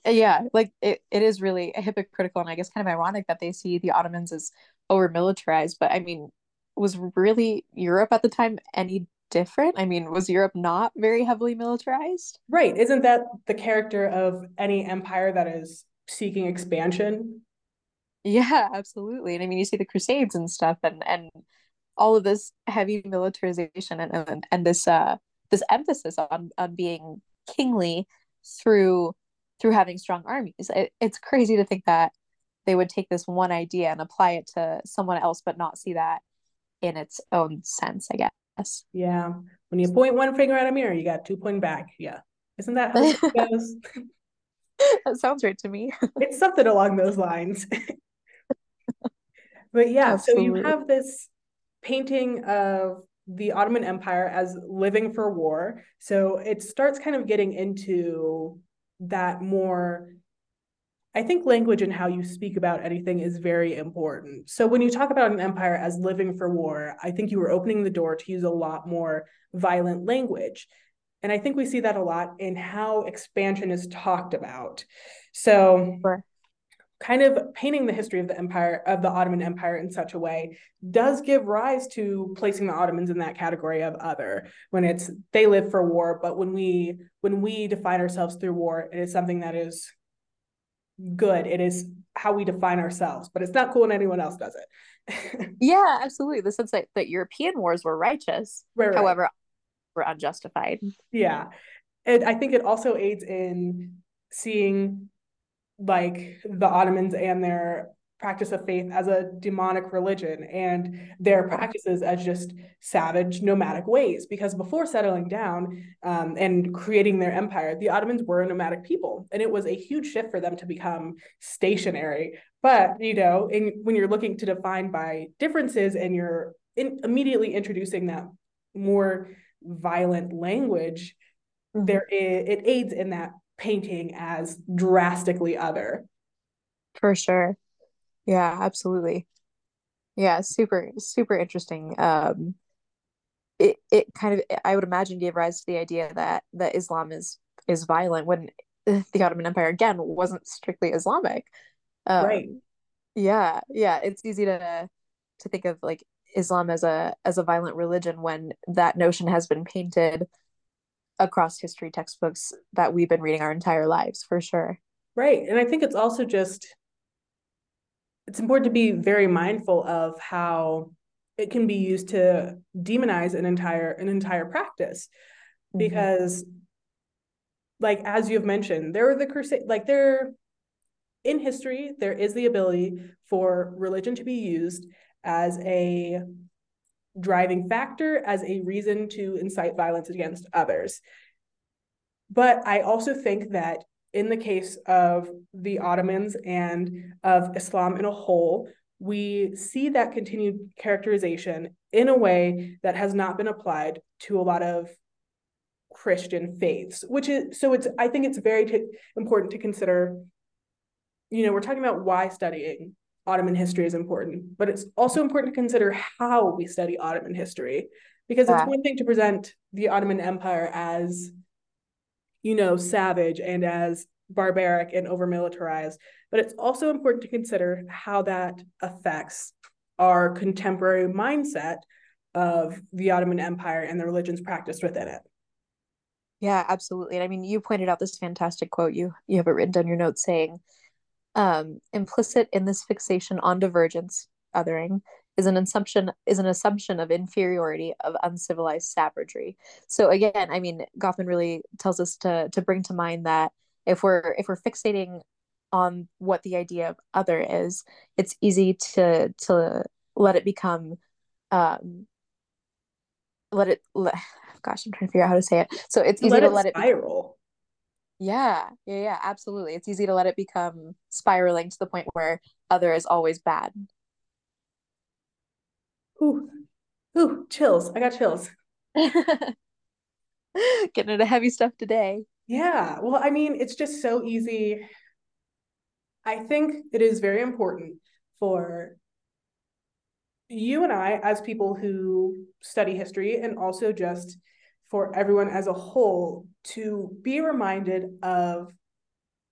[SPEAKER 2] Yeah, like it, it is really hypocritical and I guess kind of ironic that they see the Ottomans as over militarized. But I mean, was really Europe at the time any different? I mean, was Europe not very heavily militarized?
[SPEAKER 3] Right. Isn't that the character of any empire that is seeking expansion?
[SPEAKER 2] Yeah, absolutely. And I mean, you see the Crusades and stuff, and and all of this heavy militarization and and, and this uh this emphasis on on being kingly through through having strong armies. It, it's crazy to think that they would take this one idea and apply it to someone else, but not see that in its own sense. I guess.
[SPEAKER 3] Yeah. When you point one finger at a mirror, you got two pointing back. Yeah. Isn't that how it goes?
[SPEAKER 2] that sounds right to me.
[SPEAKER 3] it's something along those lines. but yeah, Absolutely. so you have this painting of the Ottoman Empire as living for war. So it starts kind of getting into that more I think language and how you speak about anything is very important. So when you talk about an empire as living for war, I think you were opening the door to use a lot more violent language. And I think we see that a lot in how expansion is talked about. So sure. kind of painting the history of the empire of the Ottoman Empire in such a way does give rise to placing the Ottomans in that category of other when it's they live for war, but when we when we define ourselves through war, it is something that is good. It is how we define ourselves, but it's not cool when anyone else does
[SPEAKER 2] it. yeah, absolutely. The sense that, that European wars were righteous, right, however, right. were unjustified.
[SPEAKER 3] Yeah. And I think it also aids in seeing like the Ottomans and their practice of faith as a demonic religion and their practices as just savage nomadic ways. Because before settling down um, and creating their empire the ottomans were a nomadic people and it was a huge shift for them to become stationary. But you know in, when you're looking to define by differences and you're in, immediately introducing that more violent language mm-hmm. there is, it aids in that painting as drastically other.
[SPEAKER 2] For sure yeah, absolutely. Yeah, super, super interesting. Um, it it kind of I would imagine gave rise to the idea that that Islam is is violent when the Ottoman Empire again wasn't strictly Islamic. Um, right. Yeah, yeah. It's easy to to think of like Islam as a as a violent religion when that notion has been painted across history textbooks that we've been reading our entire lives for sure.
[SPEAKER 3] Right. And I think it's also just it's important to be very mindful of how it can be used to demonize an entire an entire practice mm-hmm. because like as you've mentioned there are the crusade like there in history there is the ability for religion to be used as a driving factor as a reason to incite violence against others but i also think that in the case of the Ottomans and of Islam in a whole, we see that continued characterization in a way that has not been applied to a lot of Christian faiths, which is so it's I think it's very t- important to consider. You know, we're talking about why studying Ottoman history is important, but it's also important to consider how we study Ottoman history because it's one thing to present the Ottoman Empire as you know, savage and as barbaric and over militarized. But it's also important to consider how that affects our contemporary mindset of the Ottoman Empire and the religions practiced within it.
[SPEAKER 2] Yeah, absolutely. And I mean, you pointed out this fantastic quote. You you have it written down your notes saying, um, implicit in this fixation on divergence, othering, is an assumption is an assumption of inferiority of uncivilized savagery. So again, I mean, Goffman really tells us to to bring to mind that if we're if we're fixating on what the idea of other is, it's easy to to let it become um let it let, gosh, I'm trying to figure out how to say it. So it's easy let to it let
[SPEAKER 3] it spiral.
[SPEAKER 2] yeah, yeah, yeah, absolutely. It's easy to let it become spiraling to the point where other is always bad
[SPEAKER 3] Ooh, ooh, chills. I got chills.
[SPEAKER 2] Getting into heavy stuff today.
[SPEAKER 3] Yeah. Well, I mean, it's just so easy. I think it is very important for you and I, as people who study history, and also just for everyone as a whole, to be reminded of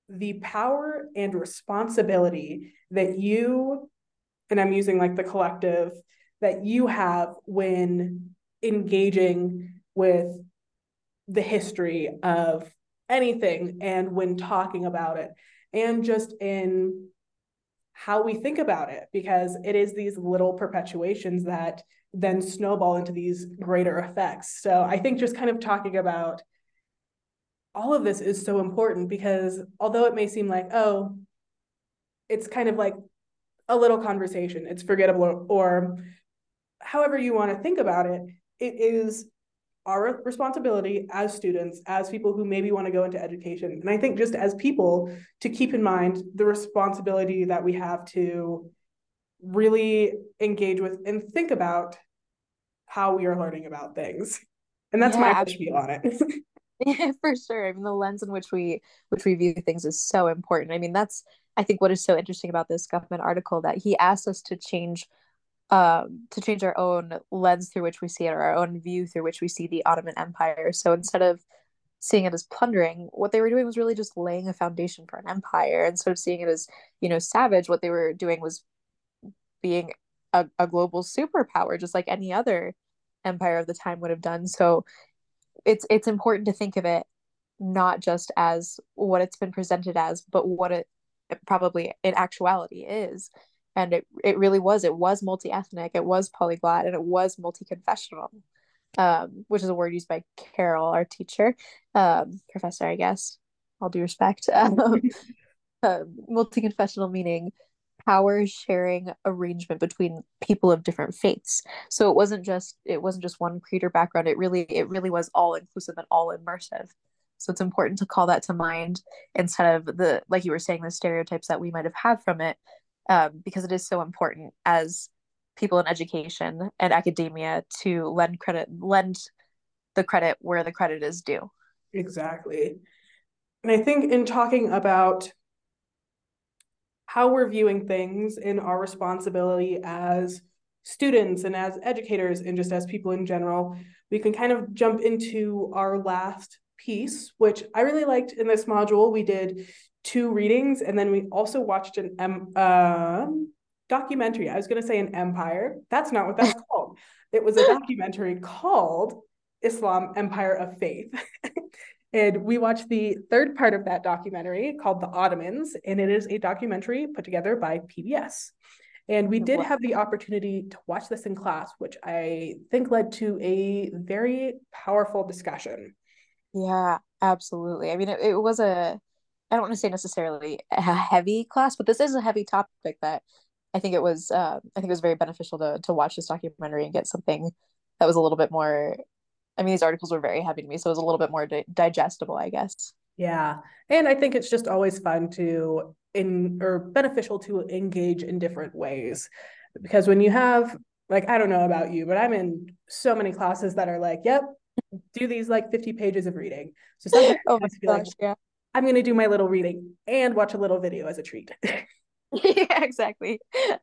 [SPEAKER 3] the power and responsibility that you, and I'm using like the collective that you have when engaging with the history of anything and when talking about it and just in how we think about it because it is these little perpetuations that then snowball into these greater effects. So i think just kind of talking about all of this is so important because although it may seem like oh it's kind of like a little conversation it's forgettable or however you want to think about it, it is our responsibility as students, as people who maybe want to go into education. And I think just as people to keep in mind the responsibility that we have to really engage with and think about how we are learning about things. And that's yeah, my view on it.
[SPEAKER 2] yeah, for sure. I mean, the lens in which we which we view things is so important. I mean, that's I think what is so interesting about this Goffman article that he asks us to change um, to change our own lens through which we see it or our own view through which we see the Ottoman Empire. So instead of seeing it as plundering, what they were doing was really just laying a foundation for an empire. Instead of seeing it as, you know, savage, what they were doing was being a, a global superpower, just like any other empire of the time would have done. So it's it's important to think of it not just as what it's been presented as, but what it probably in actuality is. And it it really was. It was multi ethnic. It was polyglot, and it was multi confessional um, which is a word used by Carol, our teacher, um, professor, I guess. All due respect. Um, uh, multi confessional meaning power sharing arrangement between people of different faiths. So it wasn't just it wasn't just one creed or background. It really it really was all inclusive and all immersive. So it's important to call that to mind instead of the like you were saying the stereotypes that we might have had from it, um, because it is so important as people in education and academia to lend credit lend the credit where the credit is due.
[SPEAKER 3] Exactly. And i think in talking about how we're viewing things in our responsibility as students and as educators and just as people in general we can kind of jump into our last piece which i really liked in this module we did two readings and then we also watched an um, uh, documentary. I was going to say an empire. That's not what that's called. It was a documentary called Islam Empire of Faith. and we watched the third part of that documentary called The Ottomans, and it is a documentary put together by PBS. And we did have the opportunity to watch this in class, which I think led to a very powerful discussion.
[SPEAKER 2] Yeah, absolutely. I mean, it, it was a, I don't want to say necessarily a heavy class, but this is a heavy topic that I think it was uh, I think it was very beneficial to to watch this documentary and get something that was a little bit more. I mean, these articles were very heavy to me, so it was a little bit more di- digestible, I guess.
[SPEAKER 3] Yeah, and I think it's just always fun to in or beneficial to engage in different ways because when you have like I don't know about you, but I'm in so many classes that are like, yep, do these like 50 pages of reading. So sometimes oh my gosh, like, yeah. I'm going to do my little reading and watch a little video as a treat.
[SPEAKER 2] yeah, exactly.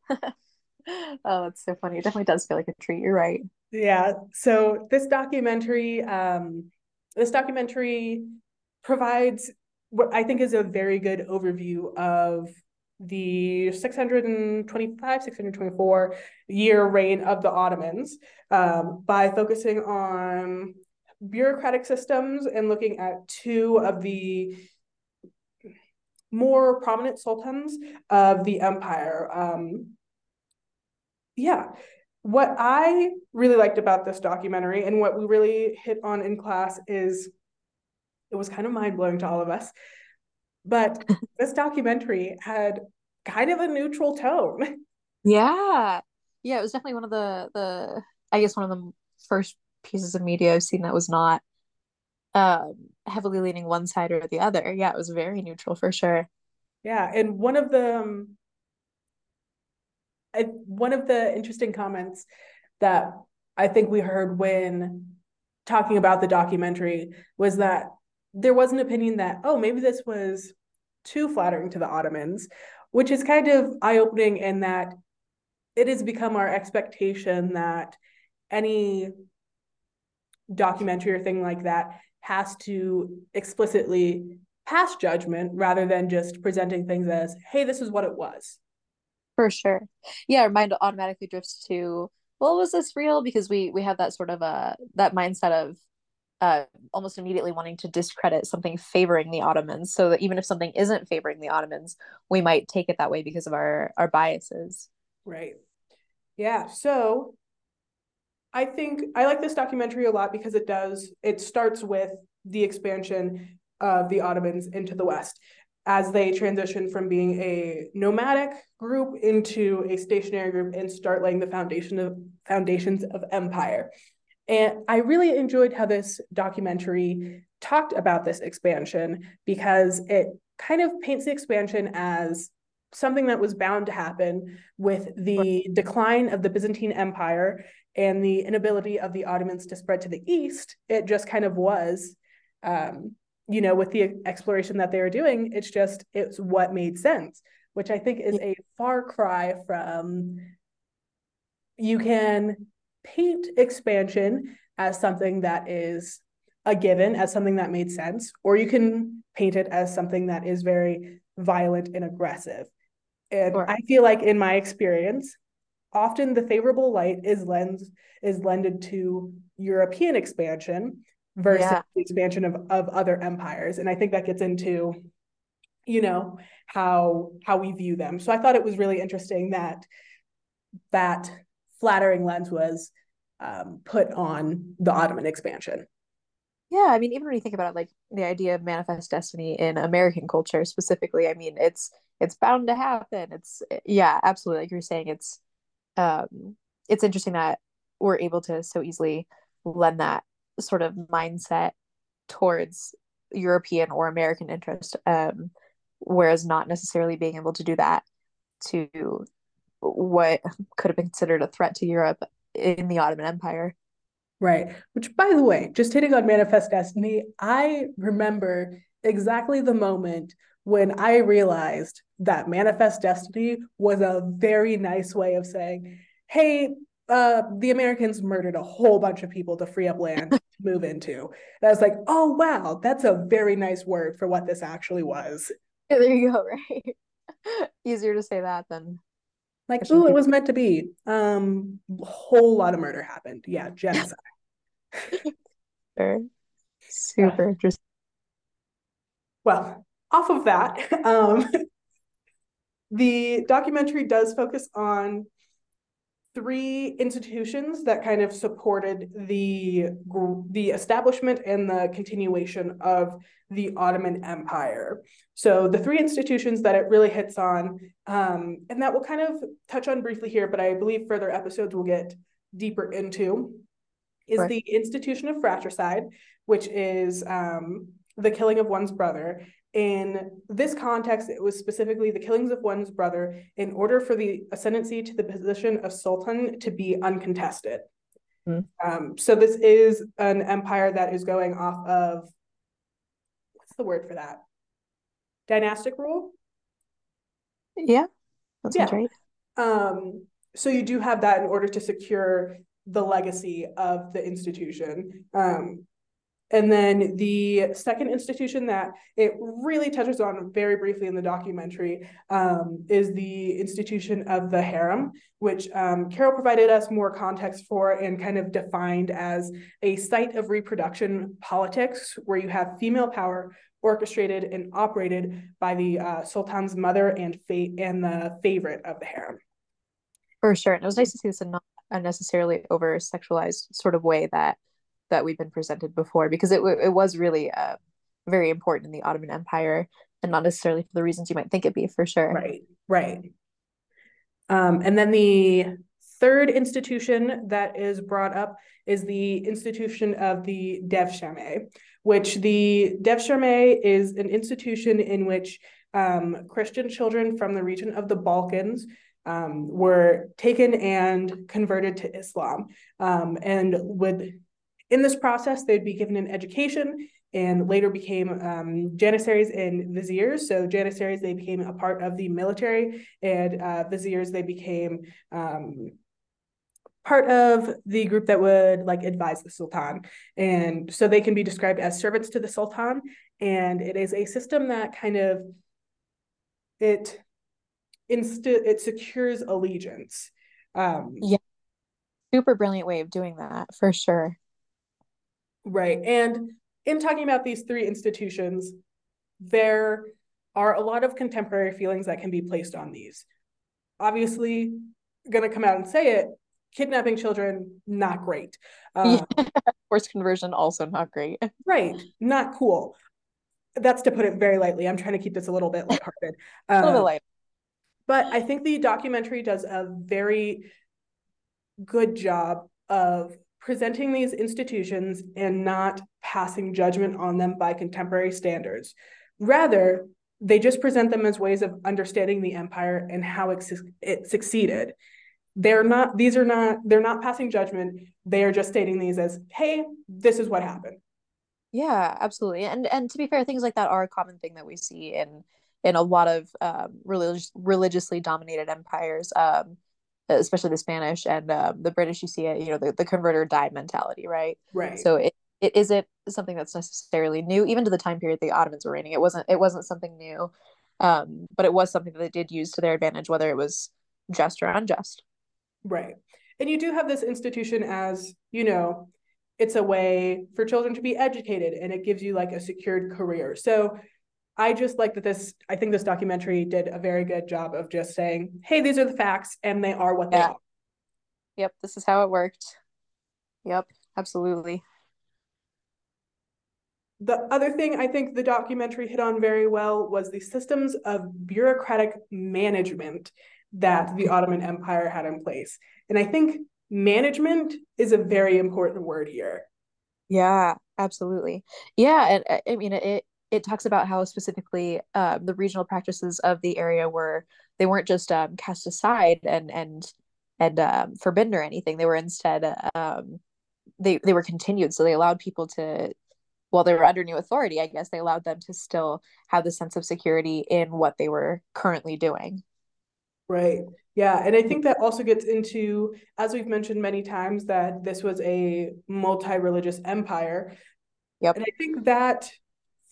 [SPEAKER 2] oh, that's so funny. It definitely does feel like a treat. You're right.
[SPEAKER 3] Yeah. So this documentary, um, this documentary provides what I think is a very good overview of the 625 624 year reign of the ottomans um, by focusing on bureaucratic systems and looking at two of the more prominent sultans of the empire. Um, yeah, what I really liked about this documentary and what we really hit on in class is it was kind of mind blowing to all of us. But this documentary had kind of a neutral tone.
[SPEAKER 2] Yeah. Yeah, it was definitely one of the the I guess one of the first pieces of media I've seen that was not um heavily leaning one side or the other. Yeah, it was very neutral for sure.
[SPEAKER 3] Yeah, and one of the um, I, one of the interesting comments that I think we heard when talking about the documentary was that there was an opinion that oh maybe this was too flattering to the Ottomans, which is kind of eye opening in that it has become our expectation that any documentary or thing like that has to explicitly pass judgment rather than just presenting things as, hey, this is what it was.
[SPEAKER 2] For sure. Yeah, our mind automatically drifts to, well, was this real? Because we we have that sort of a uh, that mindset of uh almost immediately wanting to discredit something favoring the Ottomans. So that even if something isn't favoring the Ottomans, we might take it that way because of our our biases.
[SPEAKER 3] Right. Yeah. So I think I like this documentary a lot because it does it starts with the expansion of the Ottomans into the West as they transition from being a nomadic group into a stationary group and start laying the foundation of foundations of empire. And I really enjoyed how this documentary talked about this expansion because it kind of paints the expansion as something that was bound to happen with the decline of the Byzantine Empire and the inability of the Ottomans to spread to the east, it just kind of was, um, you know, with the exploration that they were doing, it's just, it's what made sense, which I think is a far cry from you can paint expansion as something that is a given, as something that made sense, or you can paint it as something that is very violent and aggressive. And sure. I feel like in my experience, often the favorable light is lens is lended to European expansion versus yeah. the expansion of, of other empires. And I think that gets into, you know, how how we view them. So I thought it was really interesting that that flattering lens was um, put on the Ottoman expansion.
[SPEAKER 2] Yeah, I mean, even when you think about it, like the idea of manifest destiny in American culture specifically, I mean, it's it's bound to happen. It's yeah, absolutely. Like you're saying, it's um, it's interesting that we're able to so easily lend that sort of mindset towards European or American interest, um, whereas not necessarily being able to do that to what could have been considered a threat to Europe in the Ottoman Empire.
[SPEAKER 3] Right. Which, by the way, just hitting on Manifest Destiny, I remember exactly the moment when I realized that Manifest Destiny was a very nice way of saying, hey, uh, the Americans murdered a whole bunch of people to free up land to move into. And I was like, oh, wow, that's a very nice word for what this actually was.
[SPEAKER 2] Yeah, there you go, right? Easier to say that than
[SPEAKER 3] like, oh, it was meant to be. Um, whole lot of murder happened. Yeah, genocide.
[SPEAKER 2] Super, super interesting.
[SPEAKER 3] Well, off of that, um, the documentary does focus on three institutions that kind of supported the the establishment and the continuation of the Ottoman Empire. So the three institutions that it really hits on, um, and that we'll kind of touch on briefly here, but I believe further episodes will get deeper into, is right. the institution of fratricide, which is um, the killing of one's brother, in this context, it was specifically the killings of one's brother in order for the ascendancy to the position of sultan to be uncontested. Mm. Um, so this is an empire that is going off of what's the word for that? Dynastic rule.
[SPEAKER 2] Yeah, that's yeah. right.
[SPEAKER 3] Um, so you do have that in order to secure the legacy of the institution. Um, and then the second institution that it really touches on very briefly in the documentary um, is the institution of the harem, which um, Carol provided us more context for and kind of defined as a site of reproduction politics where you have female power orchestrated and operated by the uh, sultan's mother and fate and the favorite of the harem.
[SPEAKER 2] For sure. And it was nice to see this in not unnecessarily over sexualized sort of way that that we've been presented before because it it was really uh, very important in the Ottoman Empire and not necessarily for the reasons you might think it'd be for sure.
[SPEAKER 3] Right, right. Um, and then the third institution that is brought up is the institution of the Devshirme, which the Devshirme is an institution in which um, Christian children from the region of the Balkans um, were taken and converted to Islam um, and would in this process, they'd be given an education and later became um, janissaries and viziers. So janissaries, they became a part of the military, and uh, viziers, they became um, part of the group that would like advise the sultan. And so they can be described as servants to the sultan. And it is a system that kind of it inst- it secures allegiance. Um,
[SPEAKER 2] yeah, super brilliant way of doing that for sure.
[SPEAKER 3] Right. And in talking about these three institutions, there are a lot of contemporary feelings that can be placed on these. Obviously, going to come out and say it kidnapping children, not great.
[SPEAKER 2] Uh, yeah. Forced conversion, also not great.
[SPEAKER 3] right. Not cool. That's to put it very lightly. I'm trying to keep this a little bit lighthearted.
[SPEAKER 2] Uh, a little bit uh, light.
[SPEAKER 3] But I think the documentary does a very good job of presenting these institutions and not passing judgment on them by contemporary standards. Rather, they just present them as ways of understanding the empire and how it, it succeeded. they're not these are not they're not passing judgment they are just stating these as hey this is what happened
[SPEAKER 2] yeah absolutely and and to be fair things like that are a common thing that we see in in a lot of um, religious religiously dominated empires um, especially the spanish and um, the british you see it you know the, the convert or die mentality right?
[SPEAKER 3] Right.
[SPEAKER 2] So it, it isn't something that's necessarily new. Even to the time period the ottomans were reigning it wasn't it wasn't something new. Um, but it was something that they did use to their advantage whether it was just or unjust.
[SPEAKER 3] Right. And you do have this institution as, you know, it's a way for children to be educated and it gives you like a secured career. So I just like that this, I think this documentary did a very good job of just saying, hey, these are the facts and they are what yeah. they are.
[SPEAKER 2] Yep, this is how it worked. Yep, absolutely.
[SPEAKER 3] The other thing I think the documentary hit on very well was the systems of bureaucratic management that the Ottoman Empire had in place. And I think management is a very important word here.
[SPEAKER 2] Yeah, absolutely. Yeah, and I mean it it talks about how specifically um, the regional practices of the area were they weren't just um, cast aside and and and um, forbidden or anything. They were instead um, they they were continued. So they allowed people to while they were under new authority, I guess they allowed them to still have the sense of security in what they were currently doing.
[SPEAKER 3] Right. Yeah. And I think that also gets into, as we've mentioned many times, that this was a multi religious empire.
[SPEAKER 2] Yep.
[SPEAKER 3] And I think that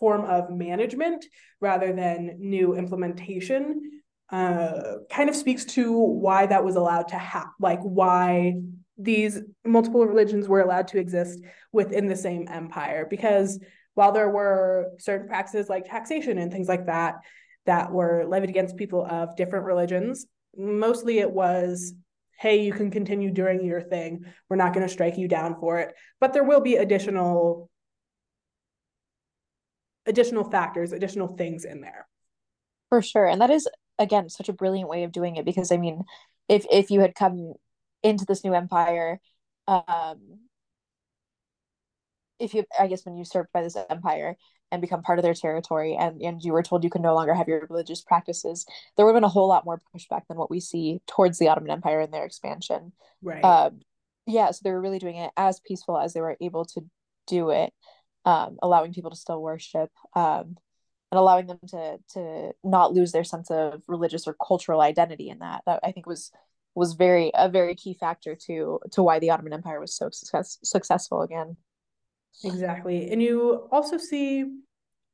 [SPEAKER 3] form of management rather than new implementation uh, kind of speaks to why that was allowed to happen, like why these multiple religions were allowed to exist within the same empire. Because while there were certain practices like taxation and things like that, that were levied against people of different religions. Mostly it was, hey, you can continue doing your thing. We're not going to strike you down for it. But there will be additional additional factors, additional things in there.
[SPEAKER 2] For sure. And that is again such a brilliant way of doing it because I mean, if if you had come into this new empire um if you i guess when you served by this empire and become part of their territory and, and you were told you could no longer have your religious practices, there would have been a whole lot more pushback than what we see towards the Ottoman Empire and their expansion.
[SPEAKER 3] Right.
[SPEAKER 2] Um, yeah, so they were really doing it as peaceful as they were able to do it, um, allowing people to still worship, um, and allowing them to to not lose their sense of religious or cultural identity in that. That I think was was very a very key factor to to why the Ottoman Empire was so success, successful again.
[SPEAKER 3] Exactly. And you also see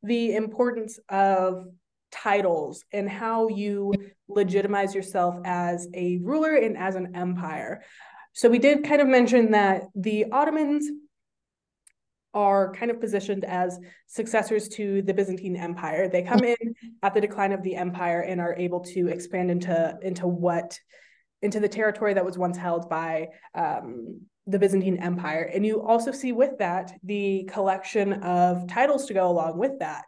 [SPEAKER 3] the importance of titles and how you legitimize yourself as a ruler and as an empire. So we did kind of mention that the Ottomans are kind of positioned as successors to the Byzantine Empire. They come in at the decline of the empire and are able to expand into into what into the territory that was once held by um, the Byzantine Empire. And you also see with that the collection of titles to go along with that.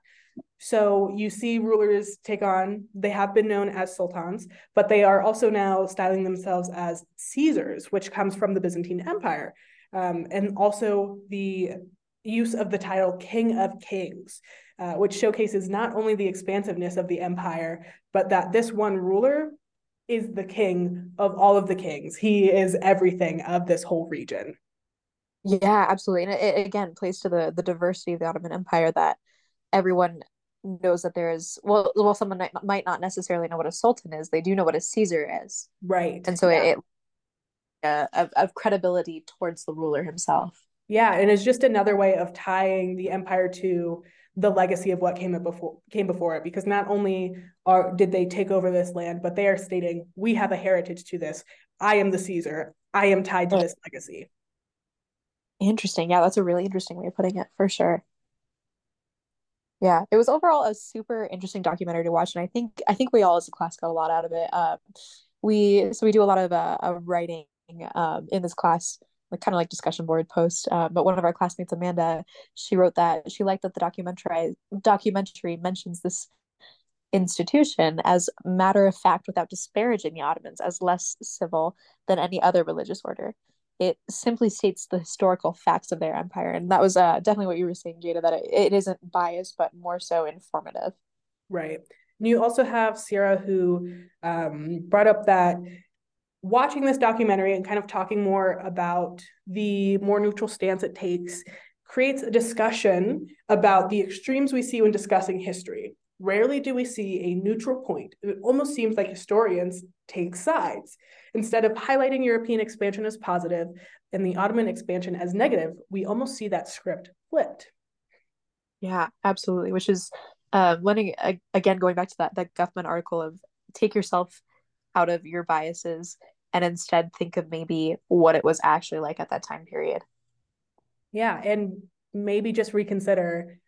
[SPEAKER 3] So you see rulers take on, they have been known as sultans, but they are also now styling themselves as Caesars, which comes from the Byzantine Empire. Um, and also the use of the title King of Kings, uh, which showcases not only the expansiveness of the empire, but that this one ruler is the king of all of the kings. He is everything of this whole region.
[SPEAKER 2] Yeah, absolutely. And it, it again plays to the the diversity of the Ottoman Empire that everyone knows that there is well well someone might, might not necessarily know what a sultan is they do know what a caesar is
[SPEAKER 3] right
[SPEAKER 2] and so yeah. it, it uh, of, of credibility towards the ruler himself
[SPEAKER 3] yeah and it's just another way of tying the empire to the legacy of what came before came before it because not only are did they take over this land but they are stating we have a heritage to this. I am the caesar. I am tied to this legacy.
[SPEAKER 2] Interesting. Yeah that's a really interesting way of putting it for sure. Yeah it was overall a super interesting documentary to watch and i think i think we all as a class got a lot out of it. Um we so we do a lot of uh, of writing um in this class like kind of like discussion board post. Uh, but one of our classmates, Amanda, she wrote that she liked that the documentary documentary mentions this institution as matter of fact without disparaging the Ottomans as less civil than any other religious order. It simply states the historical facts of their empire, and that was uh, definitely what you were saying, Jayda. That it, it isn't biased, but more so informative.
[SPEAKER 3] Right. And you also have Sierra, who um, brought up that watching this documentary and kind of talking more about the more neutral stance it takes creates a discussion about the extremes we see when discussing history. Rarely do we see a neutral point. It almost seems like historians take sides. Instead of highlighting European expansion as positive and the Ottoman expansion as negative, we almost see that script flipped.
[SPEAKER 2] Yeah, absolutely. Which is uh, learning again, going back to that that Goffman article of take yourself out of your biases and instead think of maybe what it was actually like at that time period.
[SPEAKER 3] Yeah, and maybe just reconsider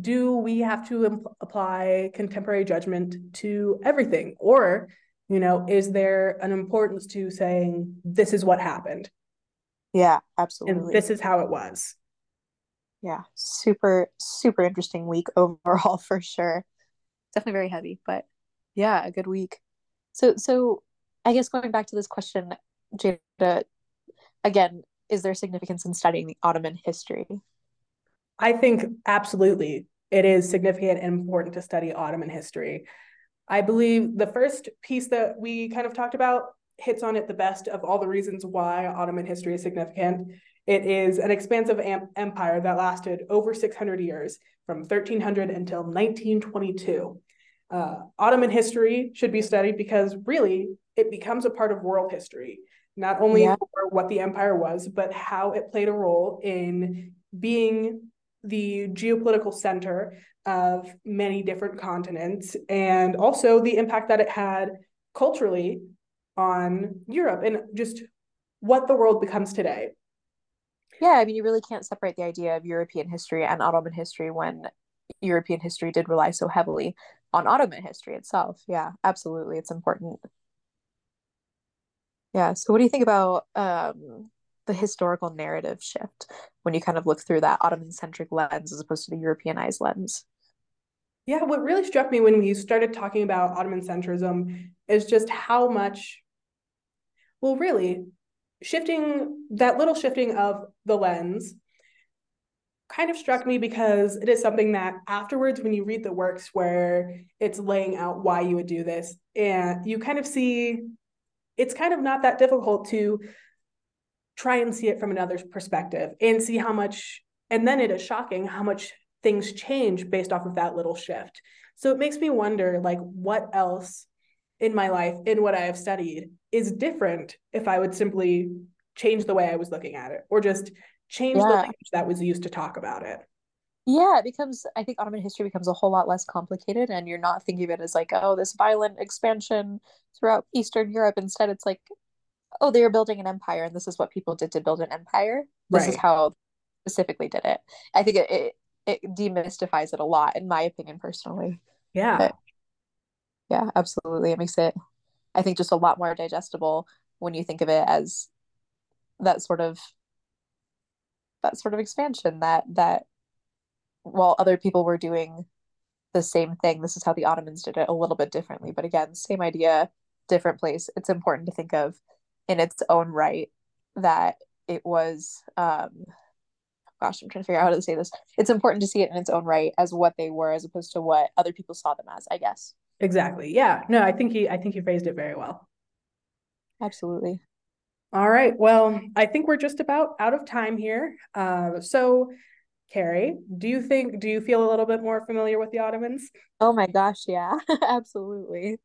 [SPEAKER 3] do we have to imp- apply contemporary judgment to everything? Or you know is there an importance to saying this is what happened?
[SPEAKER 2] Yeah absolutely.
[SPEAKER 3] and this is how it was.
[SPEAKER 2] Yeah super super interesting week overall for sure. Definitely very heavy but yeah a good week. So so i guess going back to this question Jayda again is there significance in studying the ottoman history?
[SPEAKER 3] I think absolutely. It is significant and important to study ottoman history. I believe the first piece that we kind of talked about hits on it the best of all the reasons why ottoman history is significant. It is an expansive am- empire that lasted over 600 years, from 1300 until 1922. Uh, Ottoman history should be studied because really it becomes a part of world history, not only yeah. for what the empire was, but how it played a role in being the geopolitical center of many different continents and also the impact that it had culturally on Europe and just what the world becomes today.
[SPEAKER 2] Yeah, I mean, you really can't separate the idea of European history and Ottoman history when European history did rely so heavily on Ottoman history itself. Yeah, absolutely. It's important. Yeah. So, what do you think about um, the historical narrative shift when you kind of look through that Ottoman centric lens as opposed to the Europeanized lens?
[SPEAKER 3] Yeah, what really struck me when we started talking about Ottoman centrism is just how much, well, really, shifting that little shifting of the lens kind of struck me because it is something that afterwards when you read the works where it's laying out why you would do this and you kind of see it's kind of not that difficult to try and see it from another perspective and see how much and then it is shocking how much things change based off of that little shift so it makes me wonder like what else in my life in what I have studied is different if I would simply change the way I was looking at it or just change yeah. the language that was used to talk about it.
[SPEAKER 2] Yeah, it becomes, I think Ottoman history becomes a whole lot less complicated, and you're not thinking of it as like, oh, this violent expansion throughout Eastern Europe. Instead, it's like, oh, they were building an empire, and this is what people did to build an empire. This right. is how specifically did it. I think it, it, it demystifies it a lot, in my opinion, personally.
[SPEAKER 3] Yeah. But
[SPEAKER 2] yeah, absolutely. It makes it, I think, just a lot more digestible when you think of it as that sort of that sort of expansion that that while other people were doing the same thing this is how the ottomans did it a little bit differently but again same idea different place it's important to think of in its own right that it was um gosh i'm trying to figure out how to say this it's important to see it in its own right as what they were as opposed to what other people saw them as i guess
[SPEAKER 3] Exactly. Yeah. No, I think he I think he phrased it very well.
[SPEAKER 2] Absolutely.
[SPEAKER 3] All right. Well, I think we're just about out of time here. Uh, so Kerry, do you think do you feel a little bit more familiar with the Ottomans?
[SPEAKER 2] Oh my gosh, yeah. Absolutely.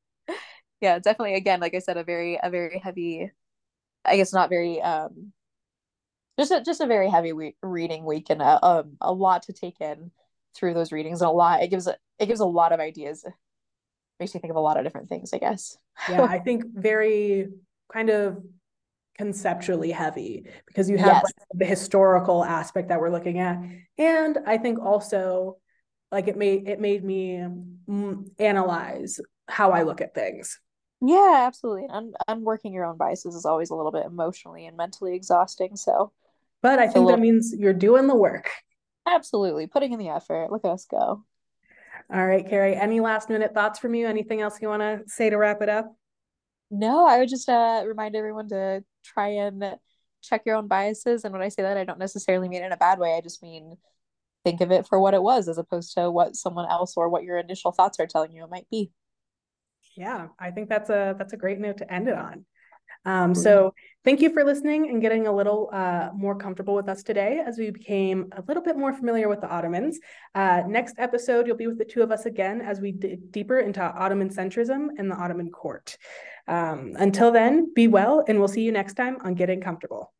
[SPEAKER 2] Yeah, definitely again, like I said, a very a very heavy I guess not very um just a just a very heavy we- reading week and a um a lot to take in through those readings and a lot it gives it gives a lot of ideas makes me think of a lot of different things, I guess.
[SPEAKER 3] yeah, I think very kind of conceptually heavy because you have yes. like, the historical aspect that we're looking at. And i think also like it made it made me mm, analyze how i look at things.
[SPEAKER 2] Yeah absolutely. And unworking your own biases is always a little bit emotionally and mentally exhausting so
[SPEAKER 3] but i think little... that means you're doing the work.
[SPEAKER 2] Absolutely. Putting in the effort. Look at us go.
[SPEAKER 3] All right, Kerry, any last minute thoughts from you? Anything else you want to say to wrap it up?
[SPEAKER 2] No, I would just uh, remind everyone to try and check your own biases. And when I say that, I don't necessarily mean in a bad way. I just mean think of it for what it was as opposed to what someone else or what your initial thoughts are telling you it might be.
[SPEAKER 3] Yeah, I think that's a that's a great note to end it on. Um, so thank you for listening and getting a little uh, more comfortable with us today as we became a little bit more familiar with the Ottomans. Uh, next episode, you'll be with the two of us again as we dig deeper into Ottoman centrism and the Ottoman court. Um, until then, be well, and we'll see you next time on Getting Comfortable.